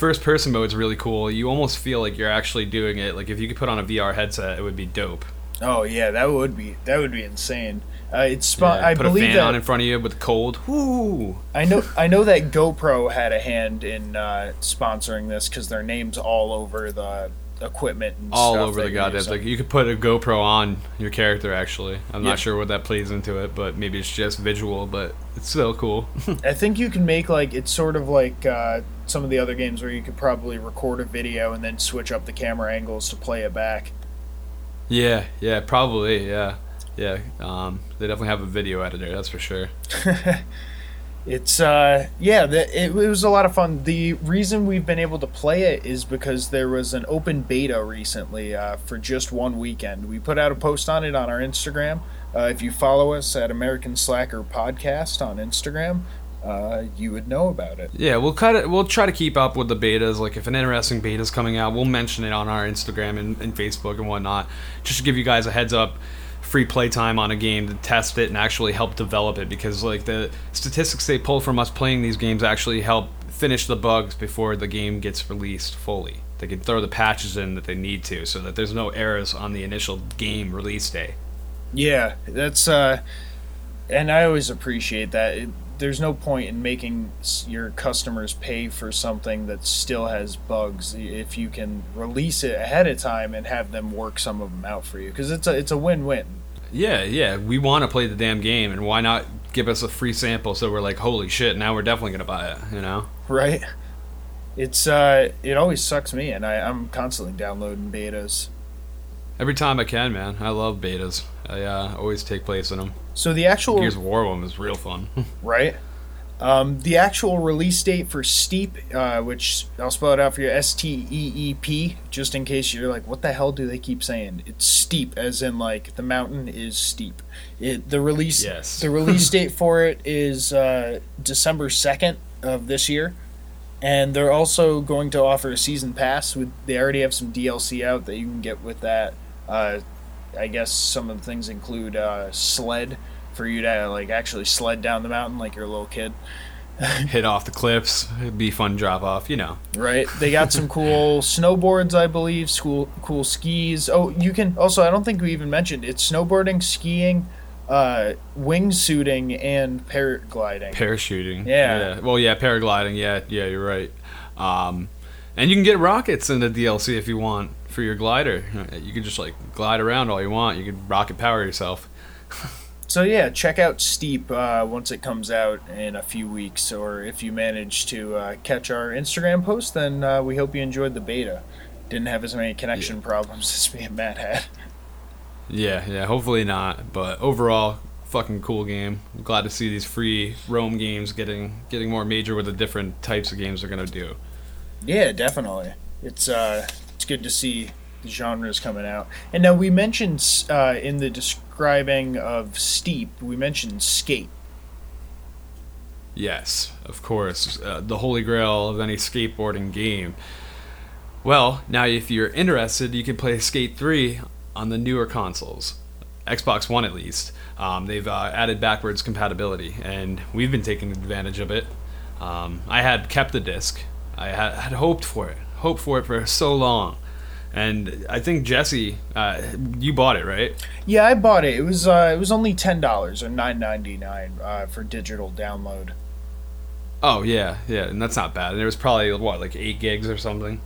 first person mode is really cool. You almost feel like you're actually doing it. Like if you could put on a VR headset, it would be dope.
Oh yeah, that would be that would be insane. Uh, it's spot.
Yeah,
I
put a
believe
fan
that
on in front of you with cold. Woo!
I know I know that GoPro had a hand in uh, sponsoring this because their names all over the equipment and
all
stuff
over the goddamn thing. You could put a GoPro on your character. Actually, I'm
Yeah.
not sure what that plays into it, but maybe it's just visual. But it's still cool.
I think you can make like it's sort of like uh, some of the other games where you could probably record a video and then switch up the camera angles to play it back.
yeah, yeah, probably, yeah, yeah. Um, they definitely have a video editor. That's for sure.
It's uh yeah, the, it, it was a lot of fun. The reason we've been able to play it is because there was an open beta recently uh, for just one weekend. We put out a post on it on our Instagram. Uh, if you follow us at American Slacker Podcast on Instagram, uh, you would know about it.
Yeah, we'll cut it. We'll try to keep up with the betas. Like if an interesting beta's coming out, we'll mention it on our Instagram and, and Facebook and whatnot, just to give you guys a heads up. Free playtime on a game to test it and actually help develop it because like the statistics they pull from us playing these games actually help finish the bugs before the game gets released fully. They can throw the patches in that they need to so that there's no errors on the initial game release day.
Yeah, that's uh, and I always appreciate that. It, there's no point in making your customers pay for something that still has bugs if you can release it ahead of time and have them work some of them out for you because it's a it's a win-win.
Yeah, yeah, we want to play the damn game and why not give us a free sample so we're like, holy shit, now we're definitely gonna buy it, you know?
right? It's uh, it always sucks me, and I, I'm constantly downloading betas.
Every time I can, man. I love betas. I uh, always take place in them.
So the actual
Gears of War one is real fun.
right, um, the actual release date for Steep, uh, which I'll spell it out for you, S T E E P, just in case you're like, what the hell do they keep saying? It's steep, as in like the mountain is steep. It the release
Yes.
the release date for it is uh, December second of this year. and they're also going to offer a season pass. With they already have some DLC out that you can get with that. Uh, I guess some of the things include uh, sled for you to like actually sled down the mountain like you're a little kid.
Hit off the cliffs. It'd be fun drop off, you know.
Right? They got some cool snowboards, I believe. Cool, cool skis. Oh, you can also. I don't think we even mentioned it's snowboarding, skiing, uh, wingsuiting and paragliding.
Parachuting.
Yeah.
Well, yeah, paragliding. Yeah, yeah, you're right. Um, and you can get rockets in the DLC if you want for your glider. You can just like glide around all you want. You can rocket power yourself.
So yeah, check out Steep uh, once it comes out in a few weeks, or if you manage to uh, catch our Instagram post, then uh, we hope you enjoyed the beta. Didn't have as many connection problems as me and Matt had.
Yeah, yeah. Hopefully not. But overall, fucking cool game. I'm glad to see these free roam games getting getting more major with the different types of games they're gonna do.
Yeah, definitely. It's uh, it's good to see the genres coming out. And now we mentioned uh, in the describing of Steep, we mentioned Skate.
Yes, of course. Uh, the holy grail of any skateboarding game. Well, now if you're interested, you can play Skate 3 on the newer consoles. Xbox One, at least. Um, they've uh, added backwards compatibility, and we've been taking advantage of it. Um, I had kept the disc. I had, had hoped for it, hoped for it for so long. And I think Jesse, uh, you bought it, right?
Yeah, I bought it. It was uh, it was only ten dollars or nine ninety nine uh, for digital download.
Oh yeah, yeah, and that's not bad. And it was probably what, like eight gigs or something.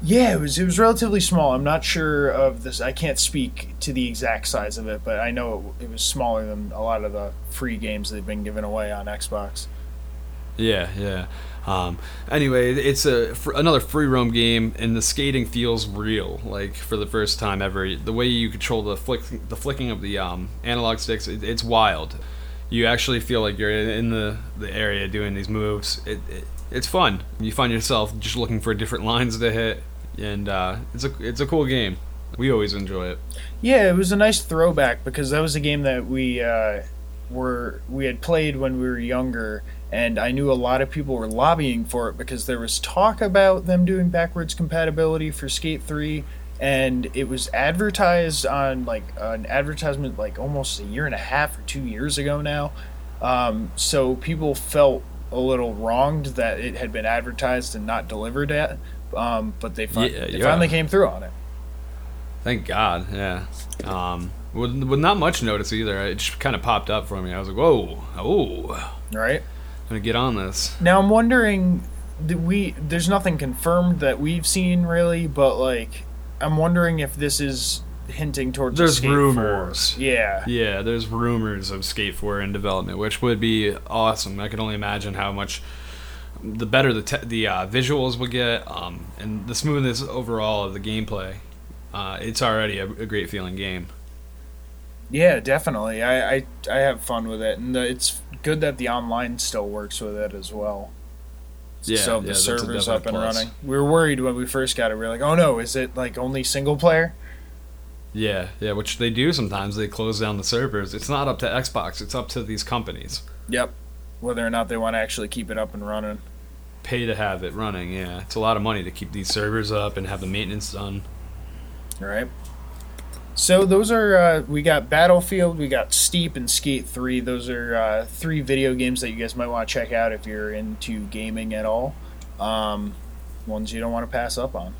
Yeah, it was it was relatively small. I'm not sure of this. I can't speak to the exact size of it, but I know it, it was smaller than a lot of the free games they've been giving away on Xbox.
Yeah, yeah. Um, anyway, it's a another free roam game, and the skating feels real, like for the first time ever. The way you control the flick, the flicking of the um, analog sticks, it, it's wild. You actually feel like you're in the, the area doing these moves. It, it, it's fun. You find yourself just looking for different lines to hit, and uh, it's a it's a cool game. We always enjoy it.
Yeah, it was a nice throwback because that was a game that we uh, were we had played when we were younger, and I knew a lot of people were lobbying for it because there was talk about them doing backwards compatibility for Skate 3 and it was advertised on like an advertisement like almost a year and a half or 2 years ago now. Um, so people felt a little wronged that it had been advertised and not delivered at um, but they, fin-
Yeah,
they
yeah.
finally came through on it.
Thank God. Yeah. Um, with, with not much notice either. It just kind of popped up for me. I was like, whoa, oh,
Right?
I'm gonna get on this.
Now I'm wondering, that we there's nothing confirmed that we've seen really, but like I'm wondering if this is hinting towards.
There's rumors.
4. Yeah,
Yeah, there's rumors of Skate 4 in development, which would be awesome. I can only imagine how much the better the te- the uh, visuals would get, um, and the smoothness overall of the gameplay. Uh, it's already a, a great feeling game.
Yeah, definitely. I, I I have fun with it, and the, it's good that the online still works with it as well.
Yeah,
so
yeah,
the server's up and
plus.
running. We were worried when we first got it. We were like, oh no, is it like only single player?
Yeah, yeah, which they do sometimes. They close down the servers. It's not up to Xbox. It's up to these companies.
Yep. Whether or not they want to actually keep it up and running.
Pay to have it running. Yeah, it's a lot of money to keep these servers up and have the maintenance done.
All right. So those are uh, we got Battlefield, we got Steep, and Skate Three. Those are uh, three video games that you guys might want to check out if you're into gaming at all. Um, ones you don't want to pass up on.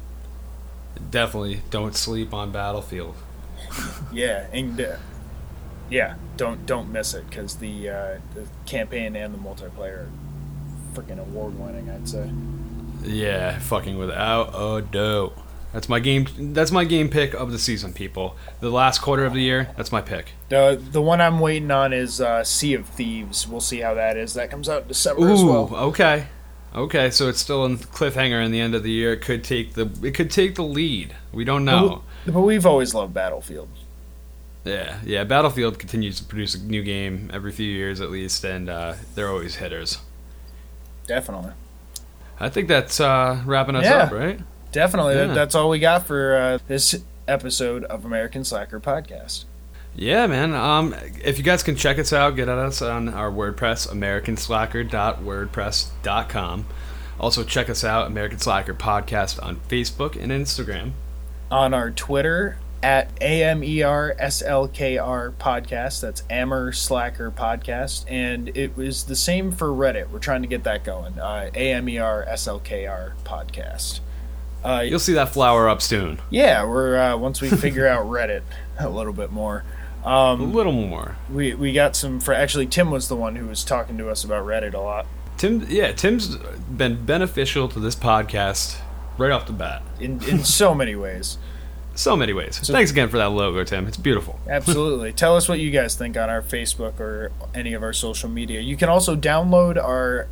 Definitely don't sleep on Battlefield.
Yeah, and uh, yeah, don't don't miss it because the uh, the campaign and the multiplayer are freaking award winning. I'd say.
Yeah, fucking without a doubt. That's my game. That's my game pick of the season, people. The last quarter of the year. That's my pick.
The the one I'm waiting on is uh, Sea of Thieves. We'll see how that is. That comes out in December as
Ooh,
well.
okay, okay. So it's still in cliffhanger in the end of the year. It could take the. It could take the lead. We don't know.
But, but we've always loved Battlefield.
Yeah, yeah. Battlefield continues to produce a new game every few years at least, and uh, they're always hitters.
Definitely.
I think that's uh, wrapping us
Yeah.
up, right?
Definitely.
Yeah.
That, that's all we got for uh, this episode of American Slacker Podcast.
Yeah, man. Um, if you guys can check us out, get at us on our WordPress, americanslacker.wordpress.com. Also, check us out, American Slacker Podcast, on Facebook and Instagram.
On our Twitter at AMERSLKR Podcast. That's Amer Slacker Podcast. And it was the same for Reddit. We're trying to get that going. Uh, AMERSLKR Podcast. Uh,
You'll see that flower up soon.
yeah, we're uh, once we figure out Reddit a little bit more.
a little more.
We we got some for actually Tim was the one who was talking to us about Reddit a lot.
Tim, yeah, Tim's been beneficial to this podcast right off the bat.
In in so many ways.
So many ways. Thanks again for that logo, Tim. It's beautiful.
Absolutely. Tell us what you guys think on our Facebook or any of our social media. You can also download our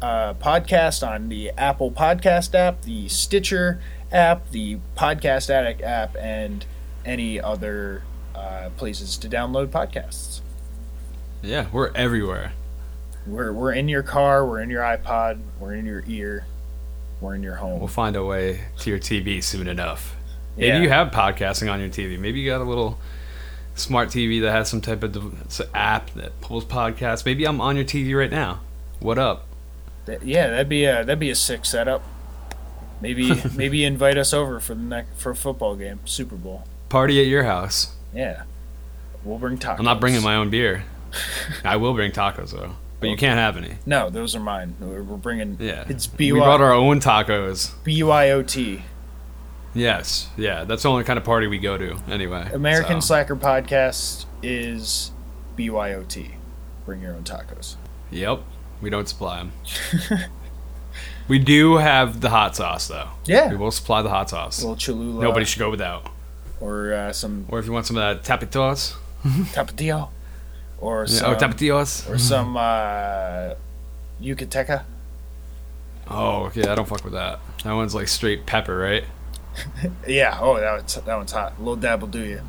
uh, podcast on the Apple Podcast app, the Stitcher app, the Podcast Addict app, and any other uh, places to download podcasts.
Yeah, we're everywhere.
We're, we're in your car, we're in your iPod, we're in your ear, we're in your home.
We'll find a way to your TV soon enough. Maybe
Yeah.
you have podcasting on your TV. Maybe you got a little smart TV that has some type of dev- it's an app that pulls podcasts. Maybe I'm on your TV right now. What up?
That- yeah, that'd be a that'd be a sick setup. Maybe maybe invite us over for the next for a football game, Super Bowl.
Party at your house.
Yeah, we'll bring tacos.
I'm not bringing my own beer. I will bring tacos though, but you can't have any.
No, those are mine. We're, bringing.
Yeah,
it's
we brought our own tacos.
BYOT,
Yes, yeah, that's the only kind of party we go to anyway.
American
so,
Slacker Podcast is BYOT. Bring your own tacos.
Yep, we don't supply them. we do have the hot sauce though.
Yeah.
we will supply the hot sauce.
Little Cholula.
Nobody should go without.
or uh, some
Or if you want some of that tapitos,
tapatio, or
yeah,
some
oh tapatillos.
or some uh, yucateca.
Oh, okay, I don't fuck with that. That one's like straight pepper, right?
Yeah. Oh, that one's, that one's hot. A little dab will do you.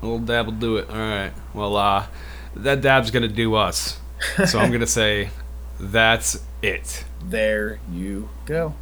A little dab will do it. All right. Well, uh, that dab's gonna do us. So I'm gonna say, that's it.
There you go.